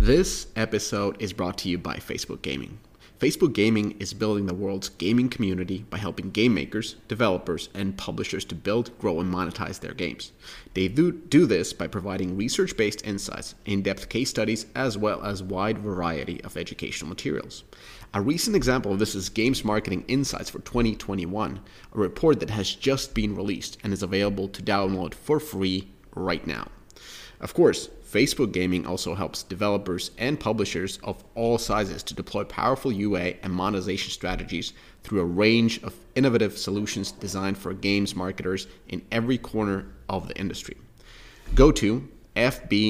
This episode is brought to you by Facebook Gaming. Facebook Gaming is building the world's gaming community by helping game makers, developers, and publishers to build, grow, and monetize their games. They do, do this by providing research based insights, in depth case studies, as well as wide variety of educational materials. A recent example of this is Games Marketing Insights for 2021, a report that has just been released and is available to download for free right now. Of course, Facebook Gaming also helps developers and publishers of all sizes to deploy powerful UA and monetization strategies through a range of innovative solutions designed for games marketers in every corner of the industry. Go to fb.gg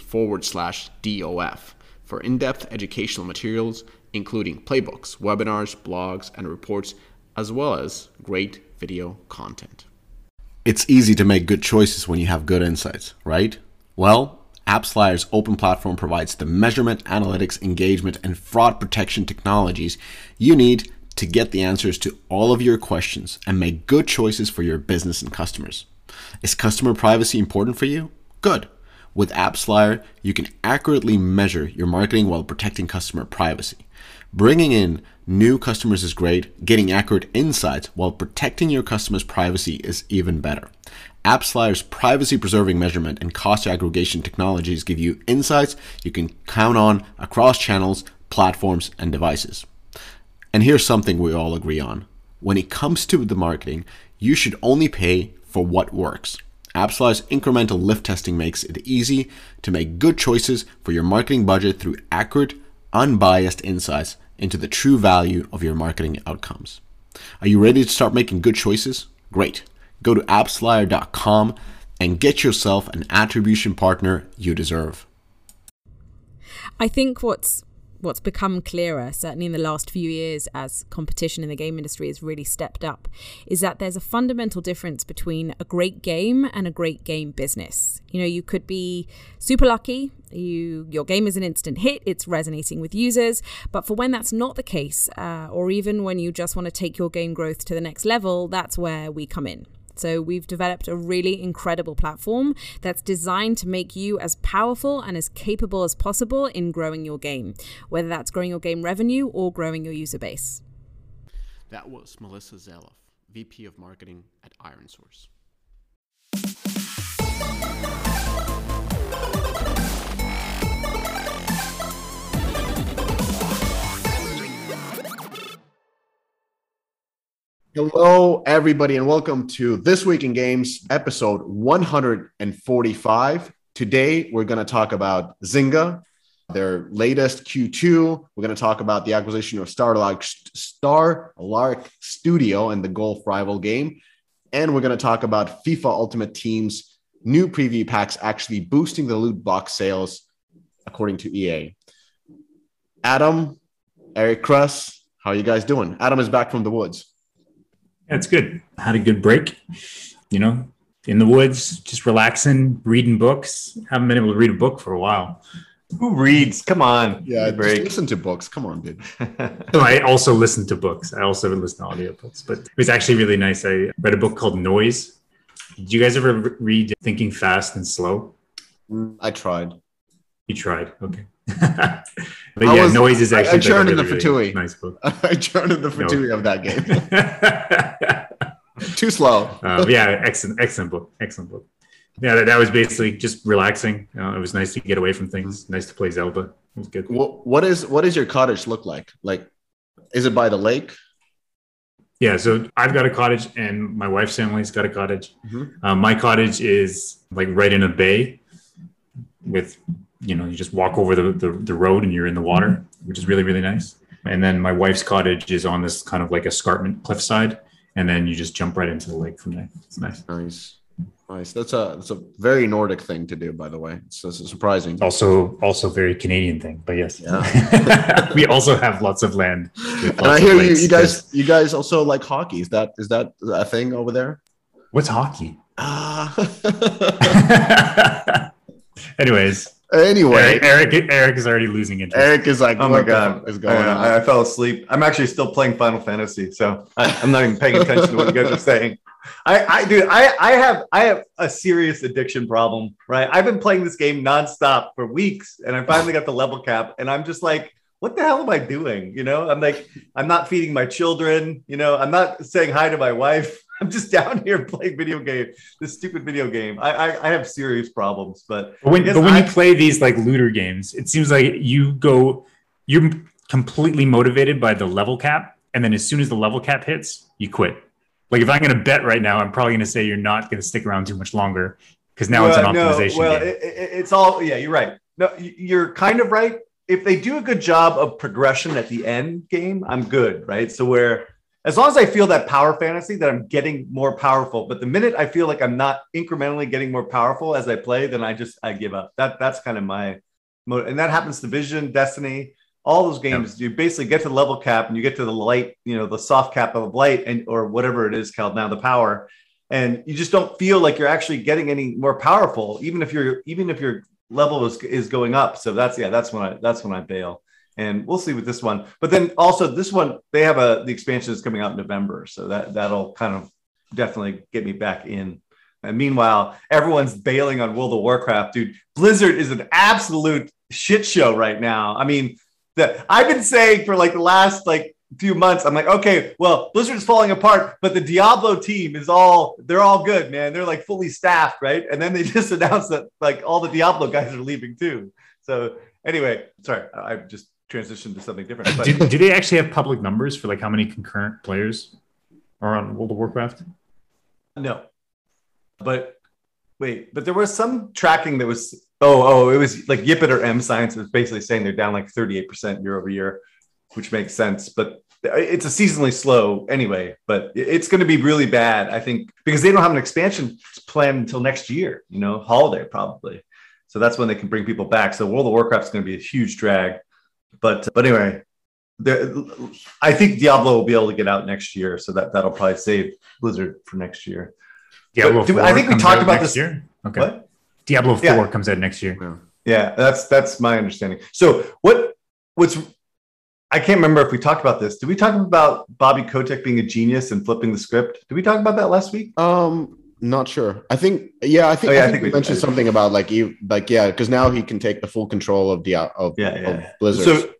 forward slash DOF for in depth educational materials, including playbooks, webinars, blogs, and reports, as well as great video content it's easy to make good choices when you have good insights, right? Well, AppsFlyer's open platform provides the measurement, analytics, engagement, and fraud protection technologies you need to get the answers to all of your questions and make good choices for your business and customers. Is customer privacy important for you? Good. With AppsFlyer, you can accurately measure your marketing while protecting customer privacy. Bringing in new customers is great. Getting accurate insights while protecting your customers' privacy is even better. AppsFlyer's privacy preserving measurement and cost aggregation technologies give you insights you can count on across channels, platforms, and devices. And here's something we all agree on. When it comes to the marketing, you should only pay for what works. AppsFlyer's incremental lift testing makes it easy to make good choices for your marketing budget through accurate, unbiased insights into the true value of your marketing outcomes. Are you ready to start making good choices? Great. Go to appsflyer.com and get yourself an attribution partner you deserve. I think what's what's become clearer, certainly in the last few years as competition in the game industry has really stepped up, is that there's a fundamental difference between a great game and a great game business. You know, you could be super lucky, you your game is an instant hit, it's resonating with users, but for when that's not the case, uh, or even when you just want to take your game growth to the next level, that's where we come in. So we've developed a really incredible platform that's designed to make you as powerful and as capable as possible in growing your game, whether that's growing your game revenue or growing your user base. That was Melissa Zeloff, VP of Marketing at IronSource. Hello, everybody, and welcome to This Week in Games, episode 145. Today, we're going to talk about Zynga, their latest Q2. We're going to talk about the acquisition of Starlark, Starlark Studio and the Golf Rival game. And we're going to talk about FIFA Ultimate Team's new preview packs actually boosting the loot box sales, according to EA. Adam, Eric Kress, how are you guys doing? Adam is back from the woods. Yeah, it's good. Had a good break. You know, in the woods, just relaxing, reading books. Haven't been able to read a book for a while. Who reads? Come on. Yeah, break. listen to books. Come on, dude. so I also listen to books. I also listen to audiobooks, but it was actually really nice. I read a book called Noise. Did you guys ever read Thinking Fast and Slow? Mm, I tried. You tried. Okay. but I yeah, was, noise is actually. I, I churned in the really, Fatui. nice book. I churned in the Fatui no. of that game. Too slow. Uh, yeah, excellent, excellent book. Excellent book. Yeah, that, that was basically just relaxing. Uh, it was nice to get away from things. Nice to play Zelda. It was good. What, what is what does your cottage look like? Like, is it by the lake? Yeah, so I've got a cottage, and my wife's family's got a cottage. Mm-hmm. Uh, my cottage is like right in a bay with you know you just walk over the, the, the road and you're in the water which is really really nice. And then my wife's cottage is on this kind of like escarpment cliffside and then you just jump right into the lake from there. It's nice. Nice. Nice. That's a that's a very nordic thing to do by the way. It's, it's surprising. Also also very canadian thing but yes. Yeah. we also have lots of land and i hear you, you guys you guys also like hockey. Is that is that a thing over there? What's hockey? Ah. Anyways Anyway, Eric, Eric, Eric is already losing interest. Eric is like, "Oh my god, is oh, going I, on?" I, fell asleep. I'm actually still playing Final Fantasy, so I, am not even paying attention to what you guys are saying. I, I, dude, I, I have, I have a serious addiction problem, right? I've been playing this game nonstop for weeks, and I finally got the level cap, and I'm just like, what the hell am I doing? You know, I'm like, I'm not feeding my children. You know, I'm not saying hi to my wife. I'm just down here playing video game, this stupid video game. I, I, I have serious problems, but, but when, but when I, you play these like looter games, it seems like you go, you're completely motivated by the level cap, and then as soon as the level cap hits, you quit. Like if I'm going to bet right now, I'm probably going to say you're not going to stick around too much longer because now well, it's an optimization. No, well, it, it, it's all yeah. You're right. No, you're kind of right. If they do a good job of progression at the end game, I'm good, right? So where as long as I feel that power fantasy that I'm getting more powerful, but the minute I feel like I'm not incrementally getting more powerful as I play, then I just I give up. That that's kind of my mode, and that happens to Vision, Destiny, all those games. Yep. You basically get to the level cap and you get to the light, you know, the soft cap of light, and or whatever it is called now, the power, and you just don't feel like you're actually getting any more powerful, even if you're even if your level is is going up. So that's yeah, that's when I that's when I bail and we'll see with this one. But then also this one, they have a the expansion is coming out in November, so that that'll kind of definitely get me back in. And meanwhile, everyone's bailing on World of Warcraft, dude. Blizzard is an absolute shit show right now. I mean, that I've been saying for like the last like few months, I'm like, okay, well, Blizzard's falling apart, but the Diablo team is all they're all good, man. They're like fully staffed, right? And then they just announced that like all the Diablo guys are leaving too. So anyway, sorry, I just transition to something different. Uh, but, do, do they actually have public numbers for like how many concurrent players are on World of Warcraft? No, but wait, but there was some tracking that was oh oh it was like Yipit or M Science was basically saying they're down like thirty eight percent year over year, which makes sense. But it's a seasonally slow anyway. But it's going to be really bad, I think, because they don't have an expansion plan until next year. You know, holiday probably. So that's when they can bring people back. So World of Warcraft is going to be a huge drag. But but anyway, there, I think Diablo will be able to get out next year, so that that'll probably save Blizzard for next year. Diablo do, I think we talked about this year. Okay. What? Diablo Four yeah. comes out next year. Yeah. yeah, that's that's my understanding. So what what's I can't remember if we talked about this. Did we talk about Bobby Kotick being a genius and flipping the script? Did we talk about that last week? Um, not sure. I think yeah, I think, oh, yeah, I, think I think we mentioned something about like you like yeah, because now he can take the full control of the uh, of, yeah, yeah. of Blizzard. So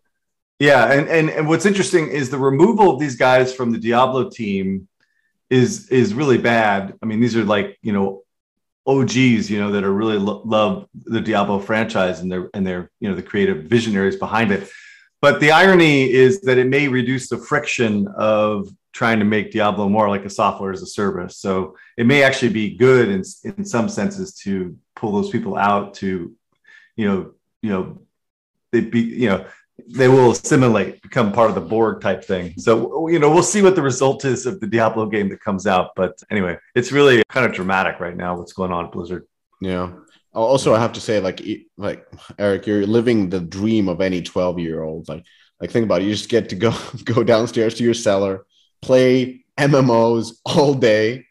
yeah, and, and and what's interesting is the removal of these guys from the Diablo team is is really bad. I mean, these are like you know OGs, you know, that are really lo- love the Diablo franchise and they're and they're you know the creative visionaries behind it. But the irony is that it may reduce the friction of trying to make Diablo more like a software as a service. So it may actually be good in, in some senses to pull those people out to, you know, you know, they be, you know, they will assimilate, become part of the Borg type thing. So, you know, we'll see what the result is of the Diablo game that comes out. But anyway, it's really kind of dramatic right now what's going on at Blizzard. Yeah. Also, I have to say, like, like Eric, you're living the dream of any 12 year old. Like, like think about it. You just get to go go downstairs to your cellar, play MMOs all day.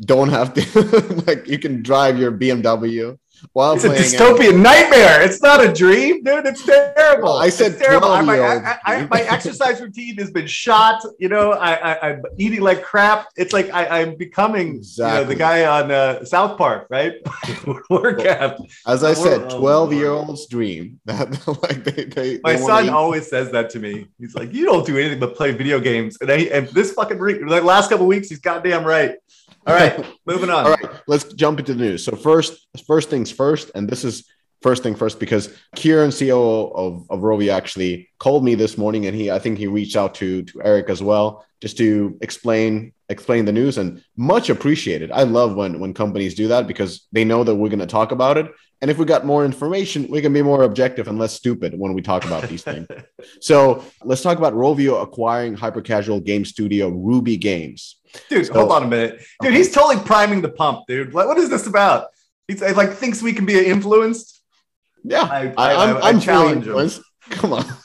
Don't have to like you can drive your BMW while it's a dystopian nightmare. It's not a dream, dude. It's terrible. I said it's terrible. I, I, I, my exercise routine has been shot. You know, I, am eating like crap. It's like I, am becoming exactly. you know, the guy on uh, South Park, right? Workout. As I said, twelve year old's dream. That like they, they my they son always says that to me. He's like, "You don't do anything but play video games," and I, and this fucking like last couple weeks, he's goddamn right. All right, moving on. All right, let's jump into the news. So first, first things first, and this is first thing first because Kieran, CEO of, of Rovio, actually called me this morning, and he I think he reached out to to Eric as well just to explain explain the news, and much appreciated. I love when when companies do that because they know that we're going to talk about it, and if we got more information, we can be more objective and less stupid when we talk about these things. So let's talk about Rovio acquiring hyper casual game studio Ruby Games. Dude, so, hold on a minute. Dude, okay. he's totally priming the pump, dude. Like, what is this about? He's like thinks we can be influenced. Yeah, I, I, I, I challenge him. Come on.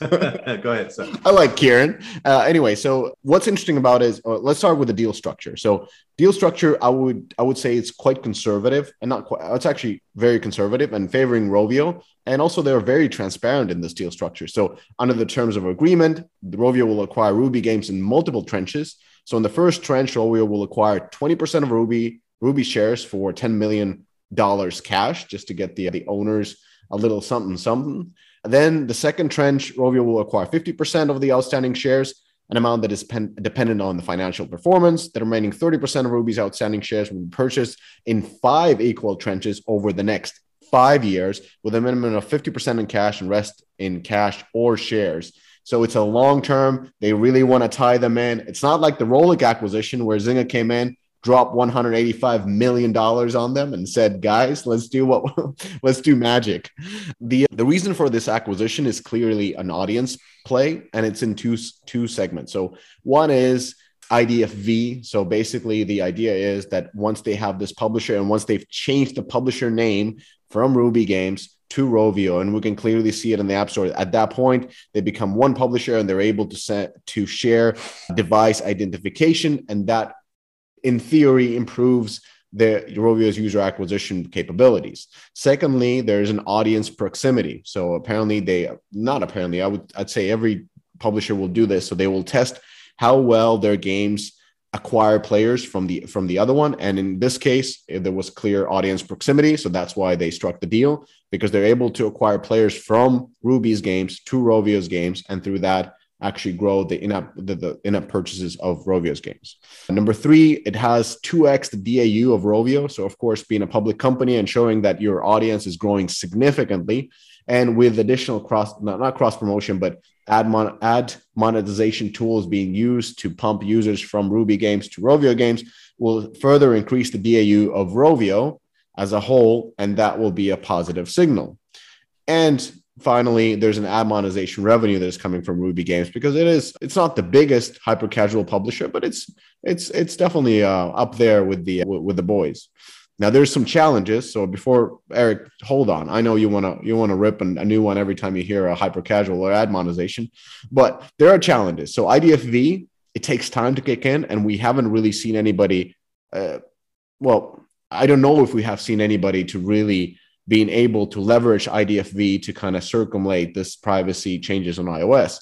Go ahead. Sir. I like Kieran. Uh, anyway, so what's interesting about is uh, let's start with the deal structure. So deal structure, I would I would say it's quite conservative and not quite. It's actually very conservative and favoring Rovio. And also, they're very transparent in this deal structure. So under the terms of agreement, Rovio will acquire Ruby Games in multiple tranches So in the first tranche, Rovio will acquire 20% of Ruby Ruby shares for 10 million dollars cash just to get the the owners a little something something. Then the second tranche, Rovio will acquire 50% of the outstanding shares, an amount that is pen- dependent on the financial performance. The remaining 30% of Ruby's outstanding shares will be purchased in five equal tranches over the next five years, with a minimum of 50% in cash and rest in cash or shares. So it's a long term. They really want to tie them in. It's not like the Rollic acquisition where Zynga came in dropped 185 million dollars on them and said guys let's do what let's do magic the the reason for this acquisition is clearly an audience play and it's in two two segments so one is IDFV. So basically, the idea is that once they have this publisher and once they've changed the publisher name from Ruby Games to Rovio, and we can clearly see it in the App Store. At that point, they become one publisher and they're able to set to share device identification, and that in theory improves the Rovio's user acquisition capabilities. Secondly, there's an audience proximity. So apparently they not apparently, I would I'd say every publisher will do this. So they will test how well their games acquire players from the from the other one and in this case eh, there was clear audience proximity so that's why they struck the deal because they're able to acquire players from ruby's games to rovio's games and through that actually grow the in-app the, the in-app purchases of Rovio's games. Number three, it has 2x the DAU of Rovio. So of course, being a public company and showing that your audience is growing significantly, and with additional cross not, not cross promotion, but ad mon, ad monetization tools being used to pump users from Ruby games to Rovio games will further increase the DAU of Rovio as a whole, and that will be a positive signal. And finally there's an ad monetization revenue that is coming from ruby games because it is it's not the biggest hyper casual publisher but it's it's it's definitely uh, up there with the with the boys. Now there's some challenges. So before eric hold on. I know you want to you want to rip an, a new one every time you hear a hyper casual or ad monetization but there are challenges. So idfv it takes time to kick in and we haven't really seen anybody uh, well i don't know if we have seen anybody to really being able to leverage IDFV to kind of circumlate this privacy changes on iOS.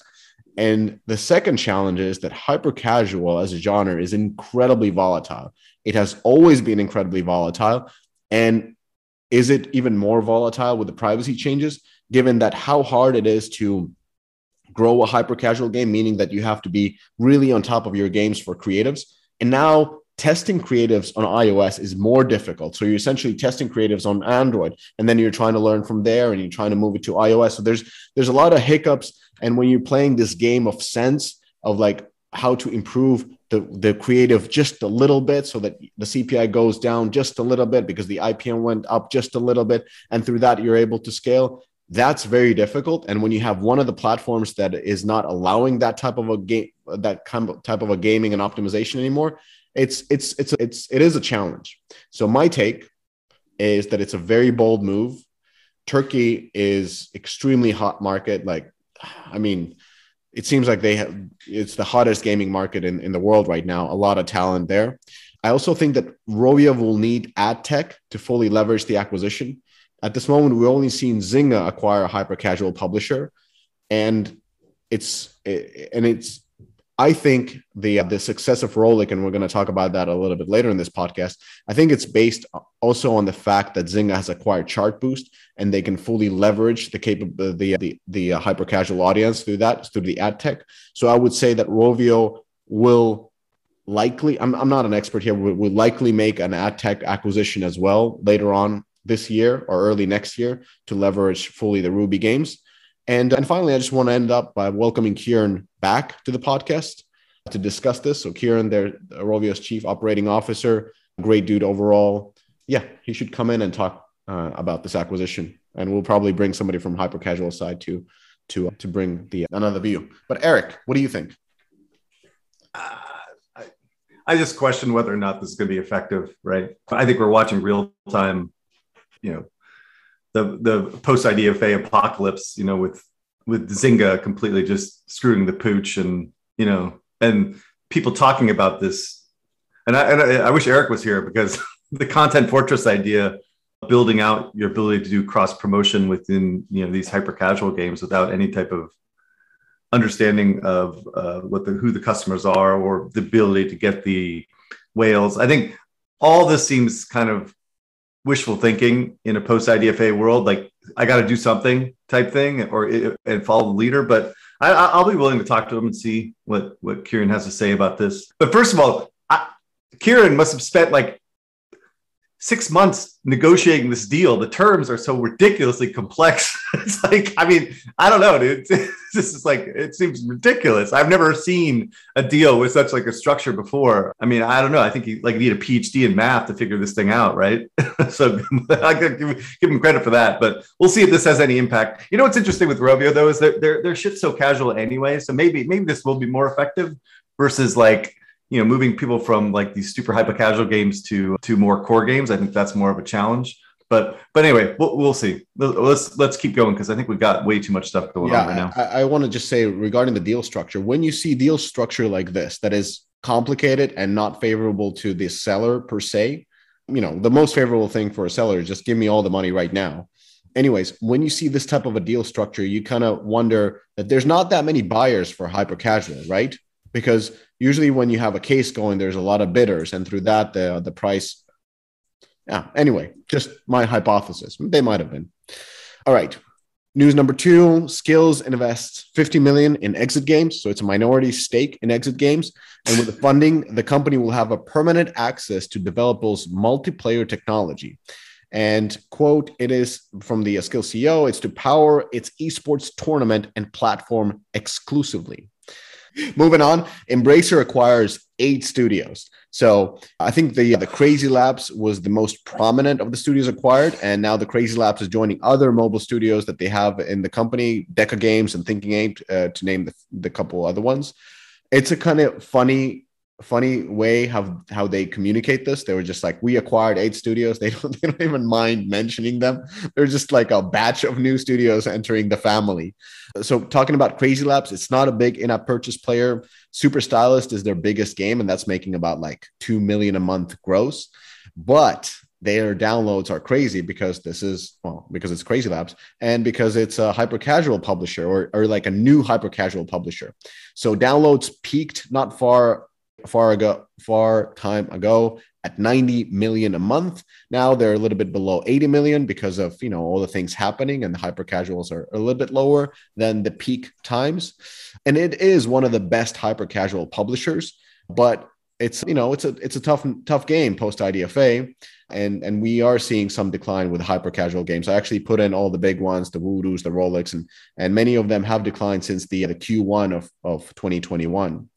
And the second challenge is that hyper casual as a genre is incredibly volatile. It has always been incredibly volatile. And is it even more volatile with the privacy changes, given that how hard it is to grow a hyper casual game, meaning that you have to be really on top of your games for creatives. And now testing creatives on iOS is more difficult. So you're essentially testing creatives on Android, and then you're trying to learn from there, and you're trying to move it to iOS. So there's there's a lot of hiccups, and when you're playing this game of sense of like how to improve the, the creative just a little bit so that the CPI goes down just a little bit because the IPM went up just a little bit. And through that, you're able to scale. That's very difficult. And when you have one of the platforms that is not allowing that type of a game, that kind of type of a gaming and optimization anymore, it's it's it's it's it is a challenge. So my take is that it's a very bold move. Turkey is extremely hot market. Like, I mean, it seems like they have it's the hottest gaming market in, in the world right now. A lot of talent there. I also think that Rovio will need ad tech to fully leverage the acquisition. At this moment, we've only seen Zynga acquire a hyper casual publisher, and it's and it's I think the the success of Rollic, and we're going to talk about that a little bit later in this podcast. I think it's based also on the fact that Zynga has acquired Chartboost, and they can fully leverage the capability the the, the uh, hyper casual audience through that through the ad tech. So I would say that Rovio will likely. I'm I'm not an expert here. Will, will likely make an ad tech acquisition as well later on this year or early next year to leverage fully the Ruby games. And, and finally, I just want to end up by welcoming Kieran back to the podcast to discuss this. So, Kieran, they're Rovio's chief operating officer, great dude overall. Yeah, he should come in and talk uh, about this acquisition. And we'll probably bring somebody from hyper casual side to to uh, to bring the another view. But Eric, what do you think? Uh, I, I just question whether or not this is going to be effective. Right? I think we're watching real time, you know, the the post IDFA apocalypse, you know, with with Zynga completely just screwing the pooch, and you know, and people talking about this, and I, and I, I wish Eric was here because the content fortress idea, building out your ability to do cross promotion within you know these hyper casual games without any type of understanding of uh, what the who the customers are or the ability to get the whales. I think all this seems kind of wishful thinking in a post IDFA world. Like I got to do something type thing, or and follow the leader. But I, will be willing to talk to him and see what what Kieran has to say about this. But first of all, I, Kieran must have spent like six months negotiating this deal. The terms are so ridiculously complex. it's like, I mean, I don't know, dude. this is like, it seems ridiculous. I've never seen a deal with such like a structure before. I mean, I don't know. I think you like need a PhD in math to figure this thing out, right? so I could give, give him credit for that. But we'll see if this has any impact. You know what's interesting with Rovio though is that their their shit's so casual anyway. So maybe maybe this will be more effective versus like you know moving people from like these super hyper casual games to to more core games i think that's more of a challenge. But but anyway we'll, we'll see. Let's let's keep going because i think we've got way too much stuff going yeah, on right now. I, I want to just say regarding the deal structure when you see deal structure like this that is complicated and not favorable to the seller per se you know the most favorable thing for a seller is just give me all the money right now. Anyways when you see this type of a deal structure you kind of wonder that there's not that many buyers for hyper casual right because usually when you have a case going, there's a lot of bidders, and through that the the price. Yeah. Anyway, just my hypothesis. They might have been. All right. News number two: Skillz invests 50 million in Exit Games, so it's a minority stake in Exit Games, and with the funding, the company will have a permanent access to developers' multiplayer technology. And quote, it is from the Skillz CEO, it's to power its esports tournament and platform exclusively. Moving on, Embracer acquires eight studios. So I think the the Crazy Labs was the most prominent of the studios acquired, and now the Crazy Labs is joining other mobile studios that they have in the company, Deca Games and Thinking Ape, uh, to name the, the couple other ones. It's a kind of funny funny way how how they communicate this. They were just like, we acquired eight studios. They don't they don't even mind mentioning them. They're just like a batch of new studios entering the family. So talking about Crazy Labs, it's not a big in-app purchase player. Super Stylist is their biggest game, and that's making about like two million a month gross. But their downloads are crazy because this is well because it's crazy labs and because it's a hyper casual publisher or, or like a new hyper casual publisher so downloads peaked not far far ago, far time ago at 90 million a month. Now they're a little bit below 80 million because of you know all the things happening, and the hyper casuals are a little bit lower than the peak times. And it is one of the best hyper casual publishers, but it's you know it's a it's a tough tough game post IDFA, and and we are seeing some decline with hyper casual games. I actually put in all the big ones, the Voodoos, the Rollics, and and many of them have declined since the the Q1 of of 2021.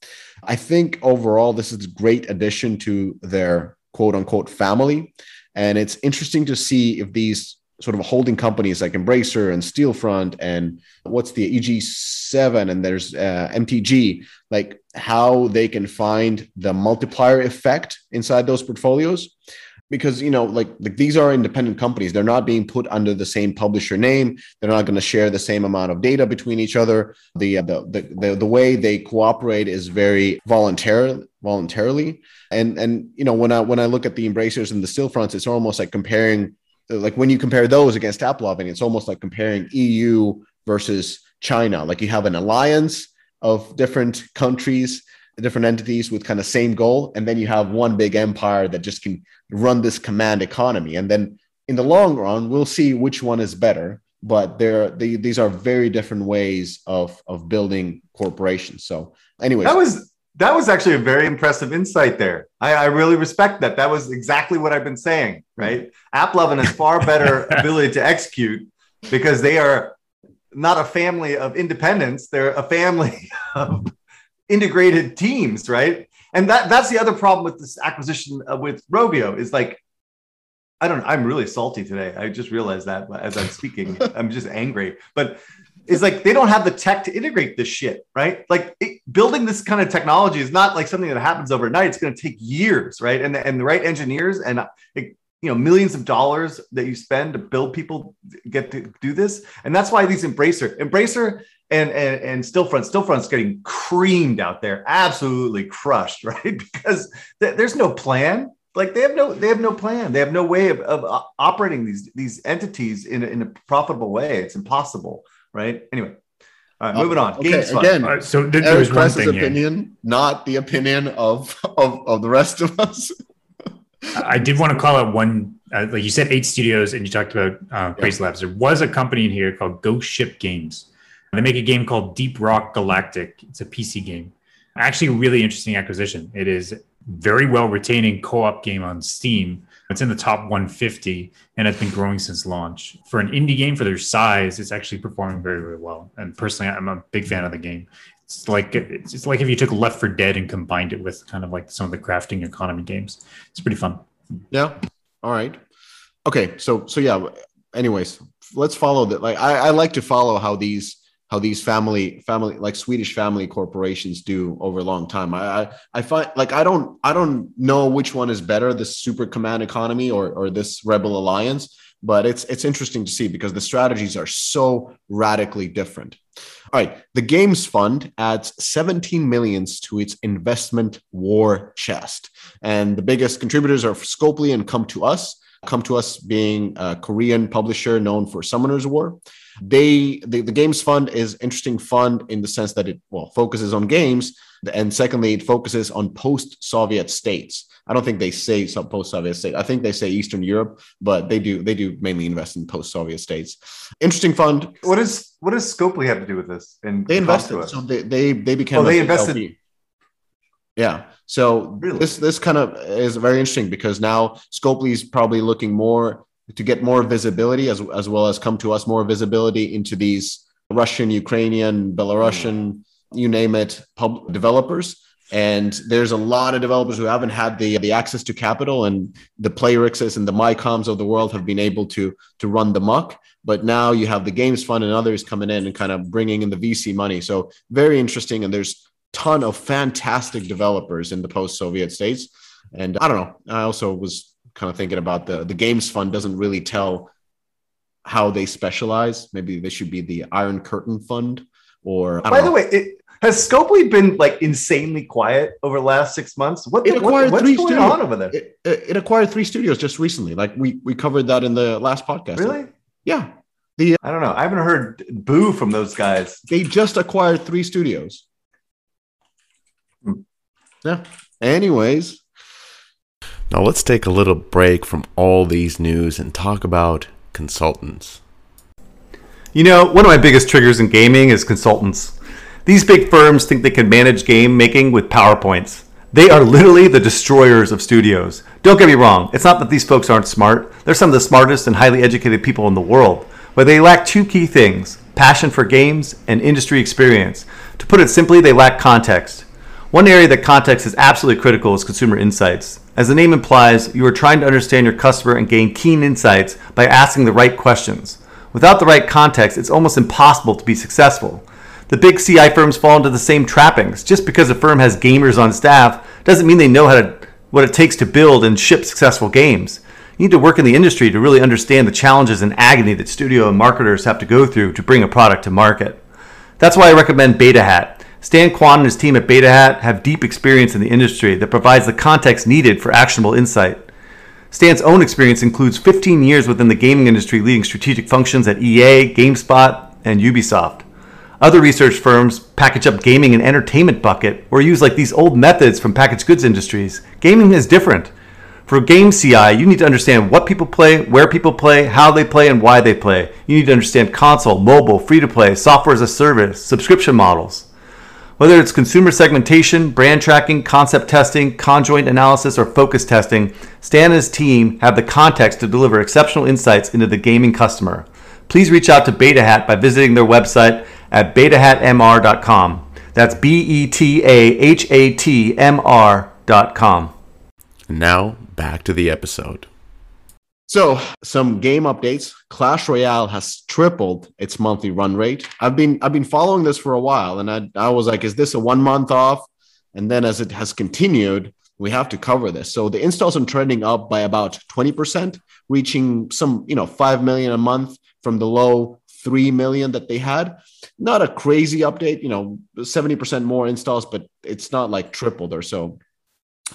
I think overall this is a great addition to their quote unquote family, and it's interesting to see if these sort of holding companies like Embracer and Stillfront and what's the EG7 and there's uh, MTG, like how they can find the multiplier effect inside those portfolios. Because you know, like, like these are independent companies, they're not being put under the same publisher name. They're not going to share the same amount of data between each other. The, uh, the the the way they cooperate is very voluntary voluntarily. And and you know, when I when I look at the embracers and the Stillfronts, it's almost like comparing like when you compare those against AppLovin, it's almost like comparing EU versus China. Like you have an alliance of different countries, different entities with kind of same goal, and then you have one big empire that just can run this command economy. And then in the long run, we'll see which one is better. But there, they, these are very different ways of of building corporations. So, anyway, that was that was actually a very impressive insight there. I, I, really respect that. That was exactly what I've been saying, right? AppLovin has far better ability to execute because they are not a family of independents. They're a family of integrated teams, right? And that that's the other problem with this acquisition uh, with Rovio is like, I don't know. I'm really salty today. I just realized that as I'm speaking. I'm just angry. But it's like they don't have the tech to integrate this shit, right? Like it, building this kind of technology is not like something that happens overnight. It's going to take years, right? And the, and the right engineers and it, you know millions of dollars that you spend to build people get to do this, and that's why these embracer, embracer, and and, and Stillfront, Stillfront's getting creamed out there, absolutely crushed, right? Because th- there's no plan like they have no they have no plan they have no way of, of operating these these entities in a, in a profitable way it's impossible right? Anyway, All right, moving on. Okay, Games again, Uh, so there, Eric there's one Press's thing here. opinion, not the opinion of, of of the rest of us. I did want to call out one, uh, like you said, eight studios, and you talked about uh, Crazy Labs. There was a company in here called Ghost Ship Games. They make a game called Deep Rock Galactic. It's a PC game. Actually, a really interesting acquisition. It is very well retaining co-op game on Steam. It's in the top 150 and it's been growing since launch. For an indie game for their size, it's actually performing very, very well. And personally, I'm a big fan of the game. It's like it's, it's like if you took Left 4 Dead and combined it with kind of like some of the crafting economy games. It's pretty fun. Yeah. All right. Okay. So so yeah. Anyways, let's follow that. Like I, I like to follow how these how these family family like Swedish family corporations do over a long time. I I, I find like I don't I don't know which one is better, this super command economy or or this rebel alliance, but it's it's interesting to see because the strategies are so radically different. All right, the Games Fund adds 17 millions to its investment war chest. And the biggest contributors are Scopely and Com2uS. Com2uS being a Korean publisher known for Summoner's War. They the, the Games Fund is interesting fund in the sense that it well focuses on games, and secondly, it focuses on post-Soviet states. I don't think they say some post-Soviet state. I think they say Eastern Europe, but they do they do mainly invest in post-Soviet states. Interesting fund. What is what does Scopely have to do with this? And They invested, so they they, they became. Oh, they invested- LP. Yeah. So Really? this this kind of is very interesting because now Scopely is probably looking more to get more visibility as as well as Com2uS more visibility into these Russian, Ukrainian, Belarusian, hmm. you name it, pub developers. And there's a lot of developers who haven't had the the access to capital, and the Playrixes and the Mycoms of the world have been able to to run the muck. But now you have the Games Fund and others coming in and kind of bringing in the VC money. So very interesting. And there's ton of fantastic developers in the post-Soviet states. And I don't know. I also was kind of thinking about the the Games Fund doesn't really tell how they specialize. Maybe they should be the Iron Curtain Fund or I don't By the way, it, has Scopely been like insanely quiet over the last six months? What, It the, acquired what what's three going studios. on over there? It, it it acquired three studios just recently. Like we we covered that in the last podcast. Really? Yeah. The I don't know. I haven't heard boo from those guys. They just acquired three studios. Yeah. Anyways, Now let's take a little break from all these news and talk about consultants. You know, one of my biggest triggers in gaming is consultants. These big firms think they can manage game making with PowerPoints. They are literally the destroyers of studios. Don't get me wrong, it's not that these folks aren't smart. They're some of the smartest and highly educated people in the world. But they lack two key things passion for games and industry experience. To put it simply, they lack context. One area that context is absolutely critical is consumer insights. As the name implies, you are trying to understand your customer and gain keen insights by asking the right questions. Without the right context, it's almost impossible to be successful. The big CI firms fall into the same trappings. Just because a firm has gamers on staff doesn't mean they know how to what it takes to build and ship successful games. You need to work in the industry to really understand the challenges and agony that studio and marketers have to go through to bring a product to market. That's why I recommend Beta Hat. Stan Kwan and his team at Beta Hat have deep experience in the industry that provides the context needed for actionable insight. Stan's own experience includes 15 years within the gaming industry leading strategic functions at EA, GameSpot, and Ubisoft. Other research firms package up gaming and entertainment bucket or use like these old methods from packaged goods industries. Gaming is different. For game CI, you need to understand what people play, where people play, how they play, and why they play. You need to understand console, mobile, free to play, software as a service, subscription models. Whether it's consumer segmentation, brand tracking, concept testing, conjoint analysis, or focus testing, Stan and his team have the context to deliver exceptional insights into the gaming customer. Please reach out to Beta Hat by visiting their website at betahatmr.com. That's B E T A H A T M R.com. Now back to the episode. So, some game updates. Clash Royale has tripled its monthly run rate. I've been I've been following this for a while, and I, I was like, is this a one month off? And then as it has continued, we have to cover this. So the installs are trending up by about 20%, reaching some, you know, 5 million a month from the low 3 million that they had. Not a crazy update, you know, 70% more installs, but it's not like tripled or so.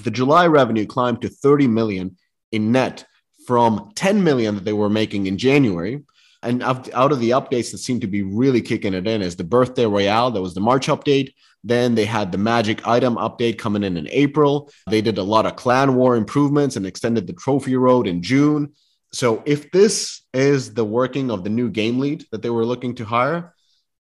The July revenue climbed to 30 million in net from 10 million that they were making in January. And out of the updates that seem to be really kicking it in is the Birthday Royale. That was the March update. Then they had the Magic Item update coming in in April. They did a lot of Clan War improvements and extended the Trophy Road in June. So if this is the working of the new game lead that they were looking to hire,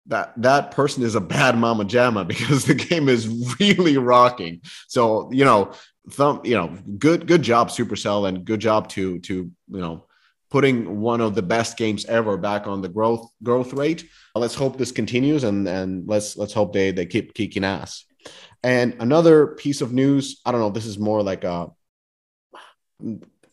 that that person is a bad mama jamma because the game is really rocking. So you know, thumb, you know, good good job Supercell and good job to to you know putting one of the best games ever back on the growth growth rate. Let's hope this continues and and let's let's hope they they keep kicking ass. And another piece of news, I don't know, this is more like a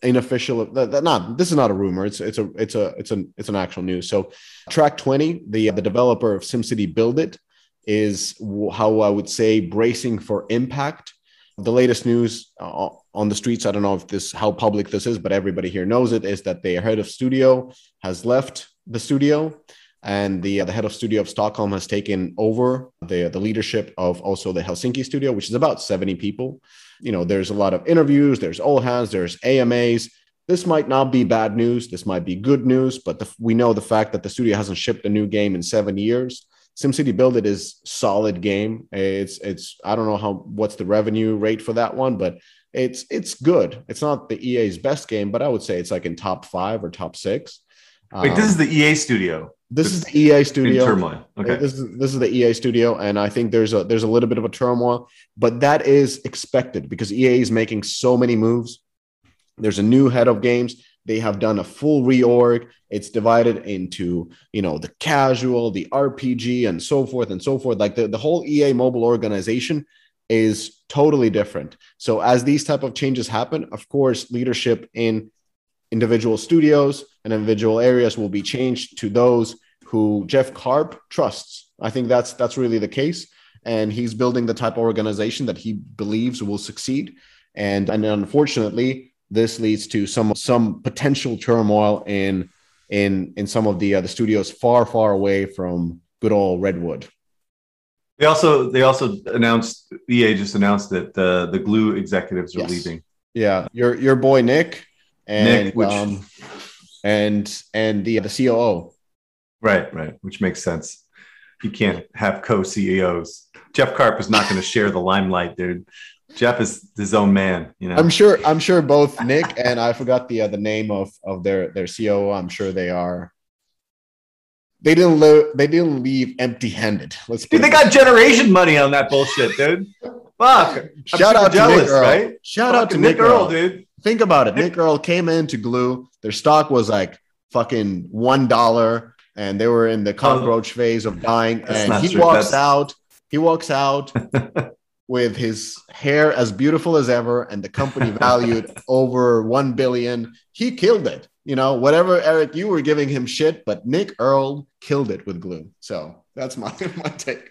unofficial uh, that not this is not a rumor it's it's a it's a it's an it's an actual news so track 20 the uh, the developer of simcity build it is how i would say bracing for impact the latest news uh, on the streets i don't know if this how public this is but everybody here knows it is that the head of studio has left the studio and the, uh, the head of studio of stockholm has taken over the, the leadership of also the helsinki studio which is about 70 people you know, there's a lot of interviews, there's all hands, there's AMAs. This might not be bad news. This might be good news, but the, we know the fact that the studio hasn't shipped a new game in seven years. SimCity Build It is solid game. It's it's I don't know how what's the revenue rate for that one, but it's it's good. It's not the EA's best game, but I would say it's like in top five or top six. Wait, um, this is the EA studio. This is the EA studio. turmoil. Okay. This is this is the EA studio, and I think there's a there's a little bit of a turmoil, but that is expected because EA is making so many moves. There's a new head of games. They have done a full reorg. It's divided into you know the casual, the RPG, and so forth and so forth. Like the, the whole EA mobile organization is totally different. So as these type of changes happen, of course, leadership in individual studios and individual areas will be changed to those who Jeff Karp trusts. I think that's that's really the case, and he's building the type of organization that he believes will succeed. And and unfortunately, this leads to some some potential turmoil in in in some of the uh, the studios far far away from good old Redwood. They also they also announced EA just announced that the the Glu executives are yes. leaving. Yeah, your your boy Nick and Nick, which... um, and and the the COO. Right, right, which makes sense. You can't have co-CEOs. Jeff Karp is not going to share the limelight, dude. Jeff is his own man, you know. I'm sure. I'm sure both Nick and I forgot the uh, the name of of their their COO. I'm sure they are. They didn't live. They didn't leave empty-handed. Let's. Dude, they got generation money on that bullshit, dude. Fuck. Shout out jealous, to Nick Earl. right? Shout out to Nick, Nick Earl, dude. Think about it. Nick Earl came into Glu. Their stock was like fucking one dollar, and they were in the cockroach oh, phase of dying. And he true. walks That's... out. He walks out with his hair as beautiful as ever, and the company valued over one billion. He killed it. You know, whatever Eric, you were giving him shit, but Nick Earl killed it with Glu So that's my my take.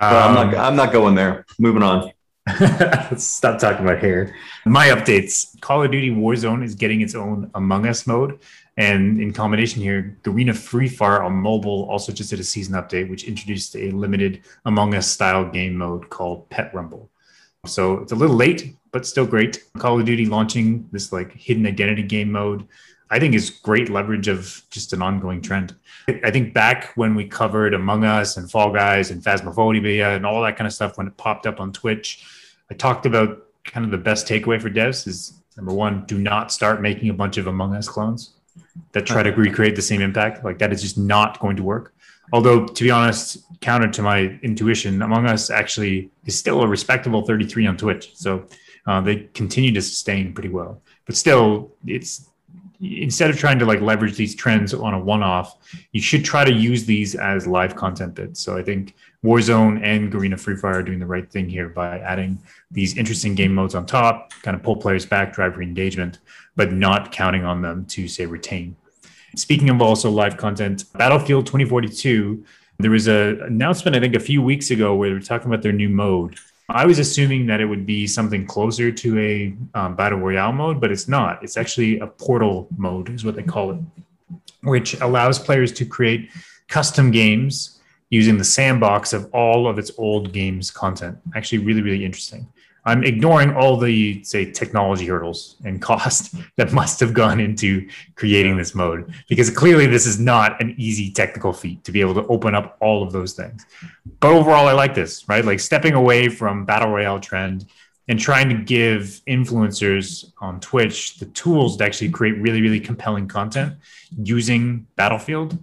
Um, I'm not. I'm not going there. Moving on. Let's stop talking about hair. My updates Call of Duty Warzone is getting its own Among Us mode. And in combination here, Garena Free Fire on mobile also just did a season update, which introduced a limited Among Us style game mode called Pet Rumble. So it's a little late, but still great. Call of Duty launching this like hidden identity game mode I think is great leverage of just an ongoing trend. I think back when we covered Among Us and Fall Guys and Phasmophobia and all that kind of stuff when it popped up on Twitch, I talked about kind of the best takeaway for devs is number one, do not start making a bunch of Among Us clones that try to recreate the same impact. Like that is just not going to work. Although, to be honest, counter to my intuition, Among Us actually is still a respectable 33 on Twitch. So uh, they continue to sustain pretty well. But still, it's instead of trying to like leverage these trends on a one-off, you should try to use these as live content bits. So I think Warzone and Garena Free Fire are doing the right thing here by adding these interesting game modes on top, kind of pull players back, drive re-engagement, but not counting on them to say retain. Speaking of also live content, Battlefield 2042, there was an announcement I think a few weeks ago where they were talking about their new mode I was assuming that it would be something closer to a um, battle royale mode, but it's not. It's actually a portal mode, is what they call it, which allows players to create custom games using the sandbox of all of its old games content. Actually, really, really interesting. I'm ignoring all the say technology hurdles and cost that must have gone into creating this mode because clearly this is not an easy technical feat to be able to open up all of those things. But overall, I like this, right? Like stepping away from battle royale trend and trying to give influencers on Twitch the tools to actually create really, really compelling content using Battlefield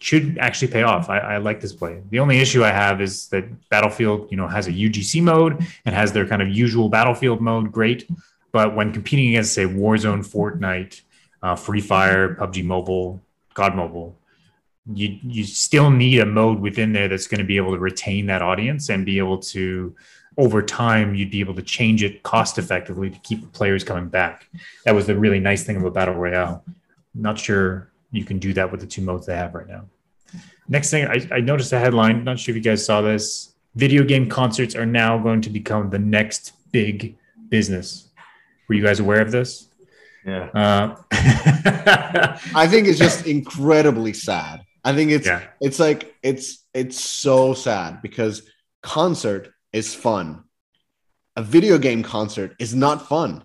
should actually pay off. I, I, like this play. The only issue I have is that Battlefield, you know, has a UGC mode and has their kind of usual Battlefield mode. Great, but when competing against, say, Warzone, Fortnite, uh, Free Fire, PUBG Mobile, COD Mobile, you you still need a mode within there that's going to be able to retain that audience and be able to over time you'd be able to change it cost effectively to keep the players coming back. That was the really nice thing about Battle Royale. Not sure you can do that with the two modes they have right now. Next thing, I, I noticed a headline. Not sure if you guys saw this. Video game concerts are now going to become the next big business. Were you guys aware of this? Yeah. Uh, I think it's just incredibly sad. I think it's Yeah. it's like it's it's so sad because concert is fun. A video game concert is not fun.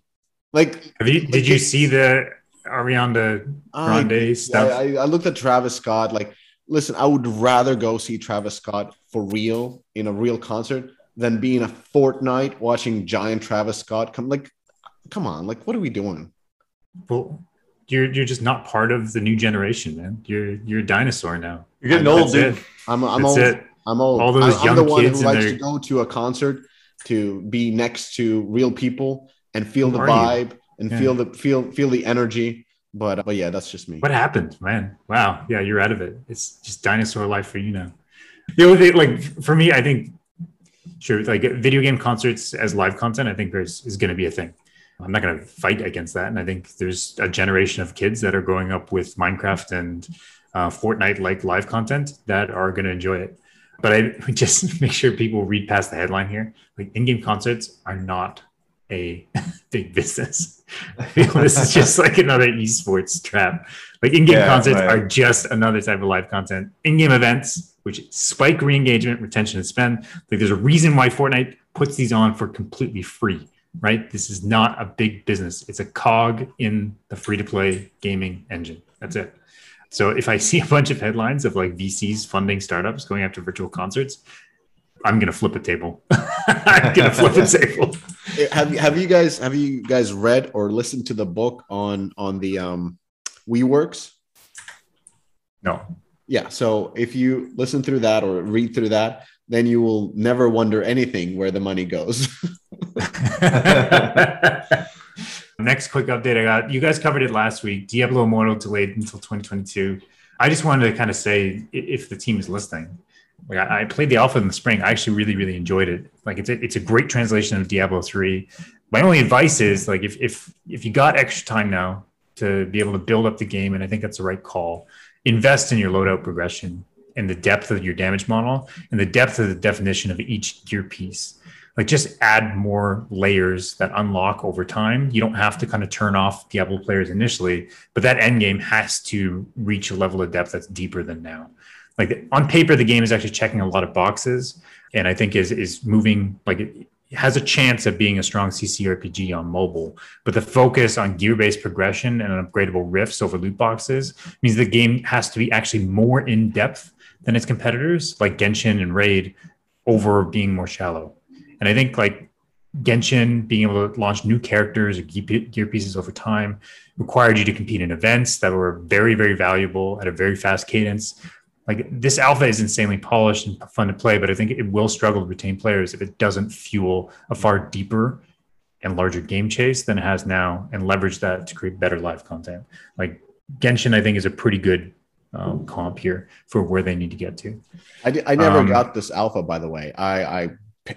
Like have you, did you see the Ariana I- Grande stuff? I, I looked at Travis Scott. Like, listen, I would rather go see Travis Scott for real in a real concert than being a Fortnite watching giant Travis Scott come. Like, come on, like, what are we doing? well, you're you're just not part of the new generation, man. You're you're a dinosaur now. You're getting That's old, dude. it. I'm I'm That's old. it. I'm old. All those I'm, I'm young the one kids who likes their- to go to a concert to be next to real people and feel Who the vibe you? And Yeah. feel the feel feel the energy. But but yeah, that's just me. What happened, man? Wow. Yeah, you're out of it. It's just dinosaur life for you now. The only thing, like for me, I think sure, like video game concerts as live content, I think there's is going to be a thing. I'm not going to fight against that, and I think there's a generation of kids that are growing up with Minecraft and uh, Fortnite like live content that are going to enjoy it. But I just make sure people read past the headline here. Like in-game concerts are not a big business. This is just like another esports trap. Like in-game Yeah, concerts right. are just another type of live content. In-game events, which spike re-engagement, retention, and spend. Like there's a reason why Fortnite puts these on for completely free, right? This is not a big business. It's a cog in the free-to-play gaming engine. That's it. So if I see a bunch of headlines of like VCs funding startups going after virtual concerts, I'm gonna flip a table. I'm gonna flip a table. Have you have you guys have you guys read or listened to the book on on the um WeWorks? No. Yeah. So if you listen through that or read through that, then you will never wonder anything where the money goes. Next quick update I got. You guys covered it last week. Diablo Immortal delayed until 2022. I just wanted to kind of say if the team is listening. Like I, I played the alpha in the spring. I actually really, really enjoyed it. Like it's a, it's a great translation of Diablo 3. My only advice is like if if if you got extra time now to be able to build up the game, and I think that's the right call, invest in your loadout progression and the depth of your damage model and the depth of the definition of each gear piece like just add more layers that unlock over time. You don't have to kind of turn off Diablo players initially, but that end game has to reach a level of depth that's deeper than now. Like on paper, the game is actually checking a lot of boxes, and I think is is moving like it has a chance of being a strong CCRPG on mobile. But the focus on gear-based progression and upgradable rifts over loot boxes means the game has to be actually more in depth than its competitors, like Genshin and Raid, over being more shallow. And I think like Genshin being able to launch new characters or gear gear pieces over time required you to compete in events that were very, very valuable at a very fast cadence. Like this alpha is insanely polished and fun to play, but I think it will struggle to retain players if it doesn't fuel a far deeper and larger game chase than it has now and leverage that to create better live content. Like Genshin, I think, is a pretty good um, comp here for where they need to get to. I, never Um, got this alpha, by the way. I, I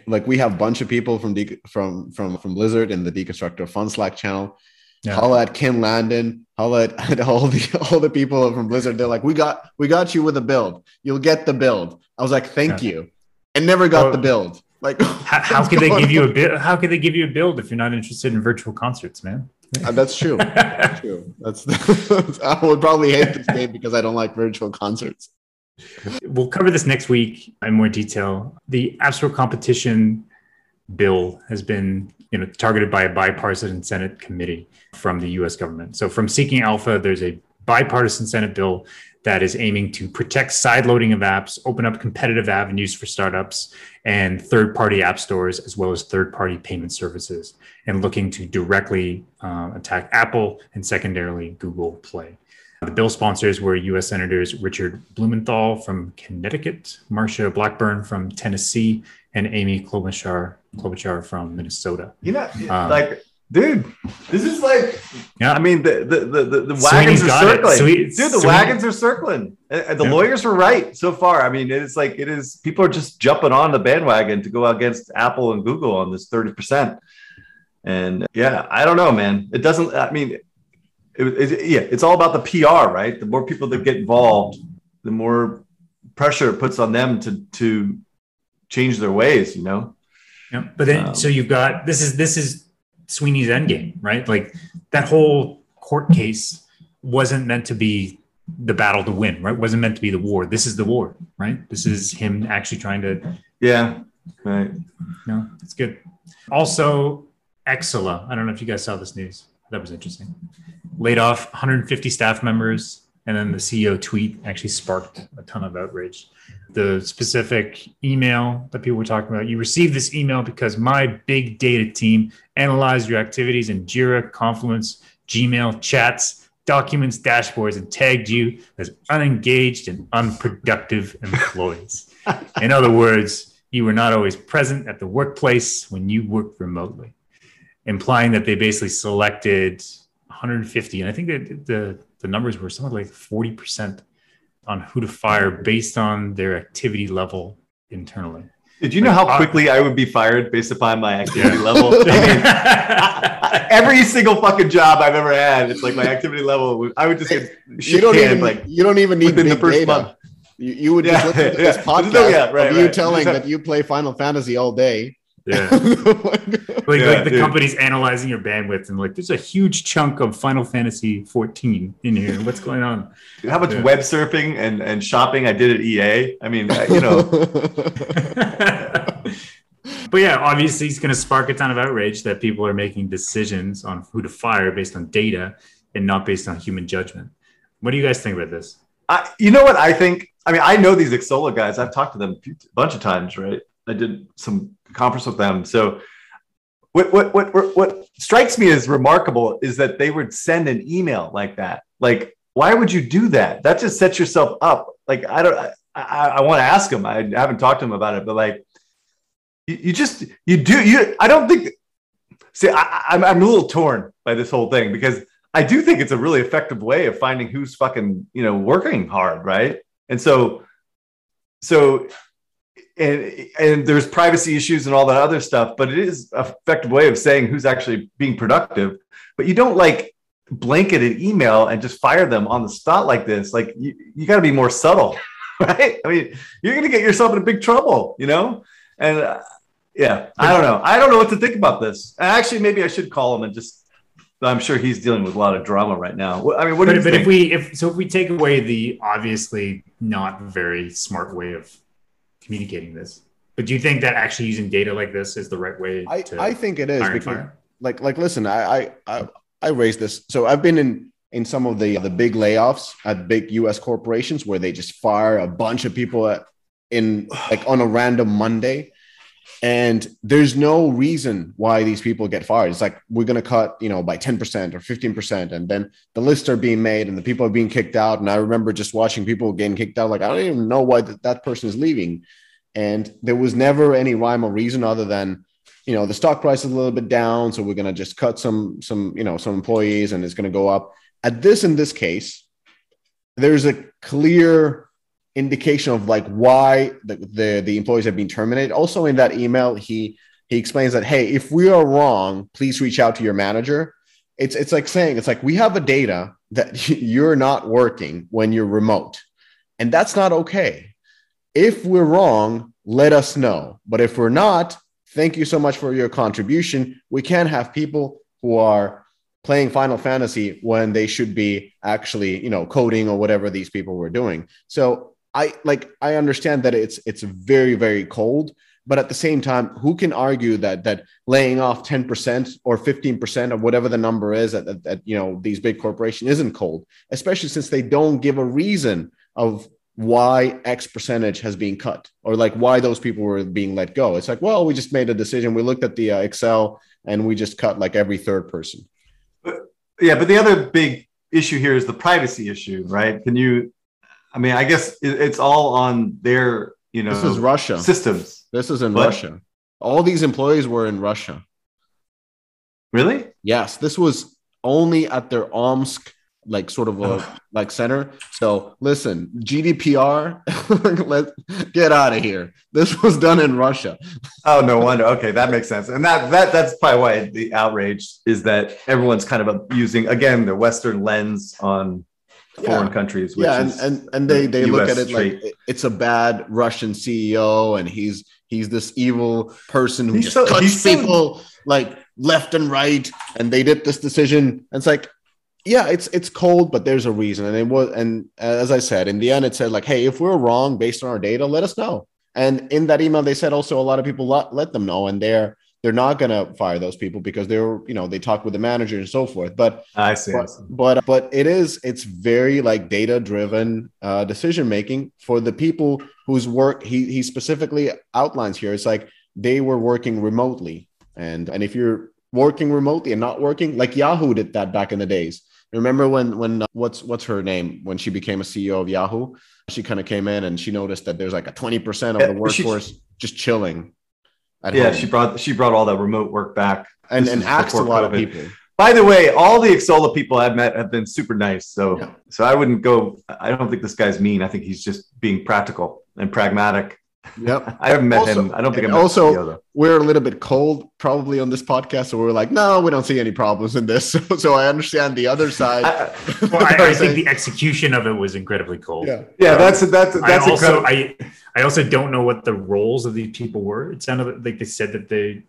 like we have a bunch of people from De- from from from Blizzard in the Deconstructor Fun Slack channel. Yeah. Holla at Ken Landon. At, at all the all the people from Blizzard. They're like, we got we got you with a build. You'll get the build. I was like, thank Yeah. you, and never got the build. Like, How, how could they give you a bit? How could they give you a build if you're not interested in virtual concerts, man? Uh, that's true. That's true. That's I would probably hate this game because I don't like virtual concerts. We'll cover this next week in more detail. The App Store competition bill has been you know targeted by a bipartisan Senate committee from the U.S. government. So from Seeking Alpha, there's a bipartisan Senate bill that is aiming to protect sideloading of apps, open up competitive avenues for startups and third-party app stores, as well as third-party payment services, and looking to directly uh, attack Apple and secondarily Google Play. The bill sponsors were U.S. Senators Richard Blumenthal from Connecticut, Marsha Blackburn from Tennessee, and Amy Klobuchar, Klobuchar from Minnesota. You know, Um, like, dude, this is like, Yeah. I mean, the the the, the, wagons are circling, Sweeney- dude. The Sweeney- wagons are circling. The Yeah. lawyers were right so far. I mean, it's like it is. People are just jumping on the bandwagon to go against Apple and Google on this thirty percent. And yeah, I don't know, man. It doesn't. I mean, it, it, yeah, it's all about the PR, right? The more people that get involved, the more pressure it puts on them to to change their ways. You know. Yeah, but then Um, so you've got this is this is Sweeney's endgame, right? Like that whole court case wasn't meant to be the battle to win, right? Wasn't meant to be the war. This is the war, right? This is him actually trying to. Yeah. Right. No, it's good. Also, Xsolla. I don't know if you guys saw this news. That was interesting. Laid off 150 staff members, and then the CEO tweet actually sparked a ton of outrage. The specific email that people were talking about, you received this email because my big data team analyzed your activities in Jira, Confluence, Gmail, chats, documents, dashboards, and tagged you as unengaged and unproductive employees. In other words, you were not always present at the workplace when you worked remotely, implying that they basically selected 150. And I think that the, the numbers were something like 40% on who to fire based on their activity level internally. Did you know how Like, uh, quickly I would be fired based upon my activity level? I mean, every single fucking job I've ever had, it's like my activity level. I would just get You don't canned, even like you don't even need within the first data. month. You, you would Yeah, just listen to yeah. this podcast yeah, right, of you right. telling Just that you play Final Fantasy all day. yeah. Like, Like, Yeah, like the dude. company's analyzing your bandwidth and like, there's a huge chunk of Final Fantasy 14 in here. What's going on? how much Yeah. web surfing and, and shopping I did at EA. I mean, uh, you know, but yeah, obviously, it's going to spark a ton of outrage that people are making decisions on who to fire based on data and not based on human judgment. What do you guys think about this? I, you know what I think? I mean, I know these Xsolla guys. I've talked to them a bunch of times, right? I did some conference with them. So, what what what what, strikes me as remarkable is that they would send an email like that. Like, why would you do that? That just sets yourself up. Like, I don't. I, I, I want to ask them. I haven't talked to them about it, but like, you, you just you do you. I don't think. See, I, I'm I'm a little torn by this whole thing because I do think it's a really effective way of finding who's fucking, you know, working hard, right? And so, so, and and there's privacy issues and all that other stuff, but it is an effective way of saying who's actually being productive. But you don't like blanket an email and just fire them on the spot like this. Like you, you got to be more subtle, right? I mean, you're gonna get yourself in big trouble, you know. And uh, yeah, I don't know. I don't know what to think about this. Actually, maybe I should call him and just. I'm sure he's dealing with a lot of drama right now. I mean, what do But, you but think? if we if so if we take away the obviously not very smart way of communicating this, but do you think that actually using data like this is the right way I, to I think it is because fire? like like listen I, I i i raised this. So i've been in in some of the the big layoffs at big us corporations where they just fire a bunch of people at, in like on a random monday and there's no reason why these people get fired. It's like we're going to cut you know by 10% or 15% and then the lists are being made and the people are being kicked out. And i remember just watching people getting kicked out like i don't even know why th- that person is leaving. And there was never any rhyme or reason other than you know the stock price is a little bit down so we're going to just cut some some you know some employees and it's going to go up. At this in this case there's a clear indication of like why the, the the employees have been terminated. Also in that email he he explains that hey if we are wrong please reach out to your manager. It's it's like saying it's like we have a data that you're not working when you're remote and that's not okay. If we're wrong let us know. But if we're not thank you so much for your contribution. We can't have people who are playing final fantasy when they should be actually you know coding or whatever these people were doing. So i like i understand that it's it's very very cold but at the same time, who can argue that that laying off 10% or 15% or whatever the number is at, at, at you know these big corporations isn't cold, especially since they don't give a reason of why X percentage has been cut or like why those people were being let go. It's like, well, we just made a decision. We looked at the uh, Excel and we just cut like every third person. Yeah, but the other big issue here is the privacy issue, right? Can you? I mean, I guess it, it's all on their you know This is Russia. systems. This is in What? Russia. All these employees were in Russia. Really? Yes, this was only at their Omsk like sort of a like center. So listen, GDPR, let get out of here. This was done in Russia. Oh no wonder. Okay, that makes sense. And that that that's probably why the outrage is that everyone's kind of using again the Western lens on foreign Yeah. countries. Which yeah, and, and and they they look at it like trait. it- it's a bad Russian CEO, and he's he's this evil person who He's just so- cuts so- people like left and right, and they did this decision. And it's like, yeah, it's it's cold, but there's a reason, and it was. And as I said, in the end, it said like, hey, if we're wrong based on our data, let us know. And in that email, they said also a lot of people let, let them know, and they're they're not gonna fire those people because they were you know they talk with the manager and so forth. But I see. I but, see. but but it is it's very like data driven uh, decision making for the people whose work he he specifically outlines here it's like they were working remotely and and if you're working remotely and not working like yahoo did that back in the days remember when when uh, what's what's her name when she became a ceo of yahoo she kind of came in and she noticed that there's like a 20% of the but she- workforce just chilling at Yeah, home. she brought she brought all that remote work back. and this and is asked a before lot of people By the way, all the Xsolla people I've met have been super nice. So Yeah. so I wouldn't go. I don't think this guy's mean. I think he's just being practical and pragmatic. yep I haven't met Also- him. I don't think I and met also- the CEO, we're a little bit cold probably on this podcast so we're like no we don't see any problems in this so, so i understand the other side I- Well, I, I think the execution of it was incredibly cold. yeah yeah, that's that's I that's also incredible. I I also don't know what the roles of these people were. It sounded like they said that they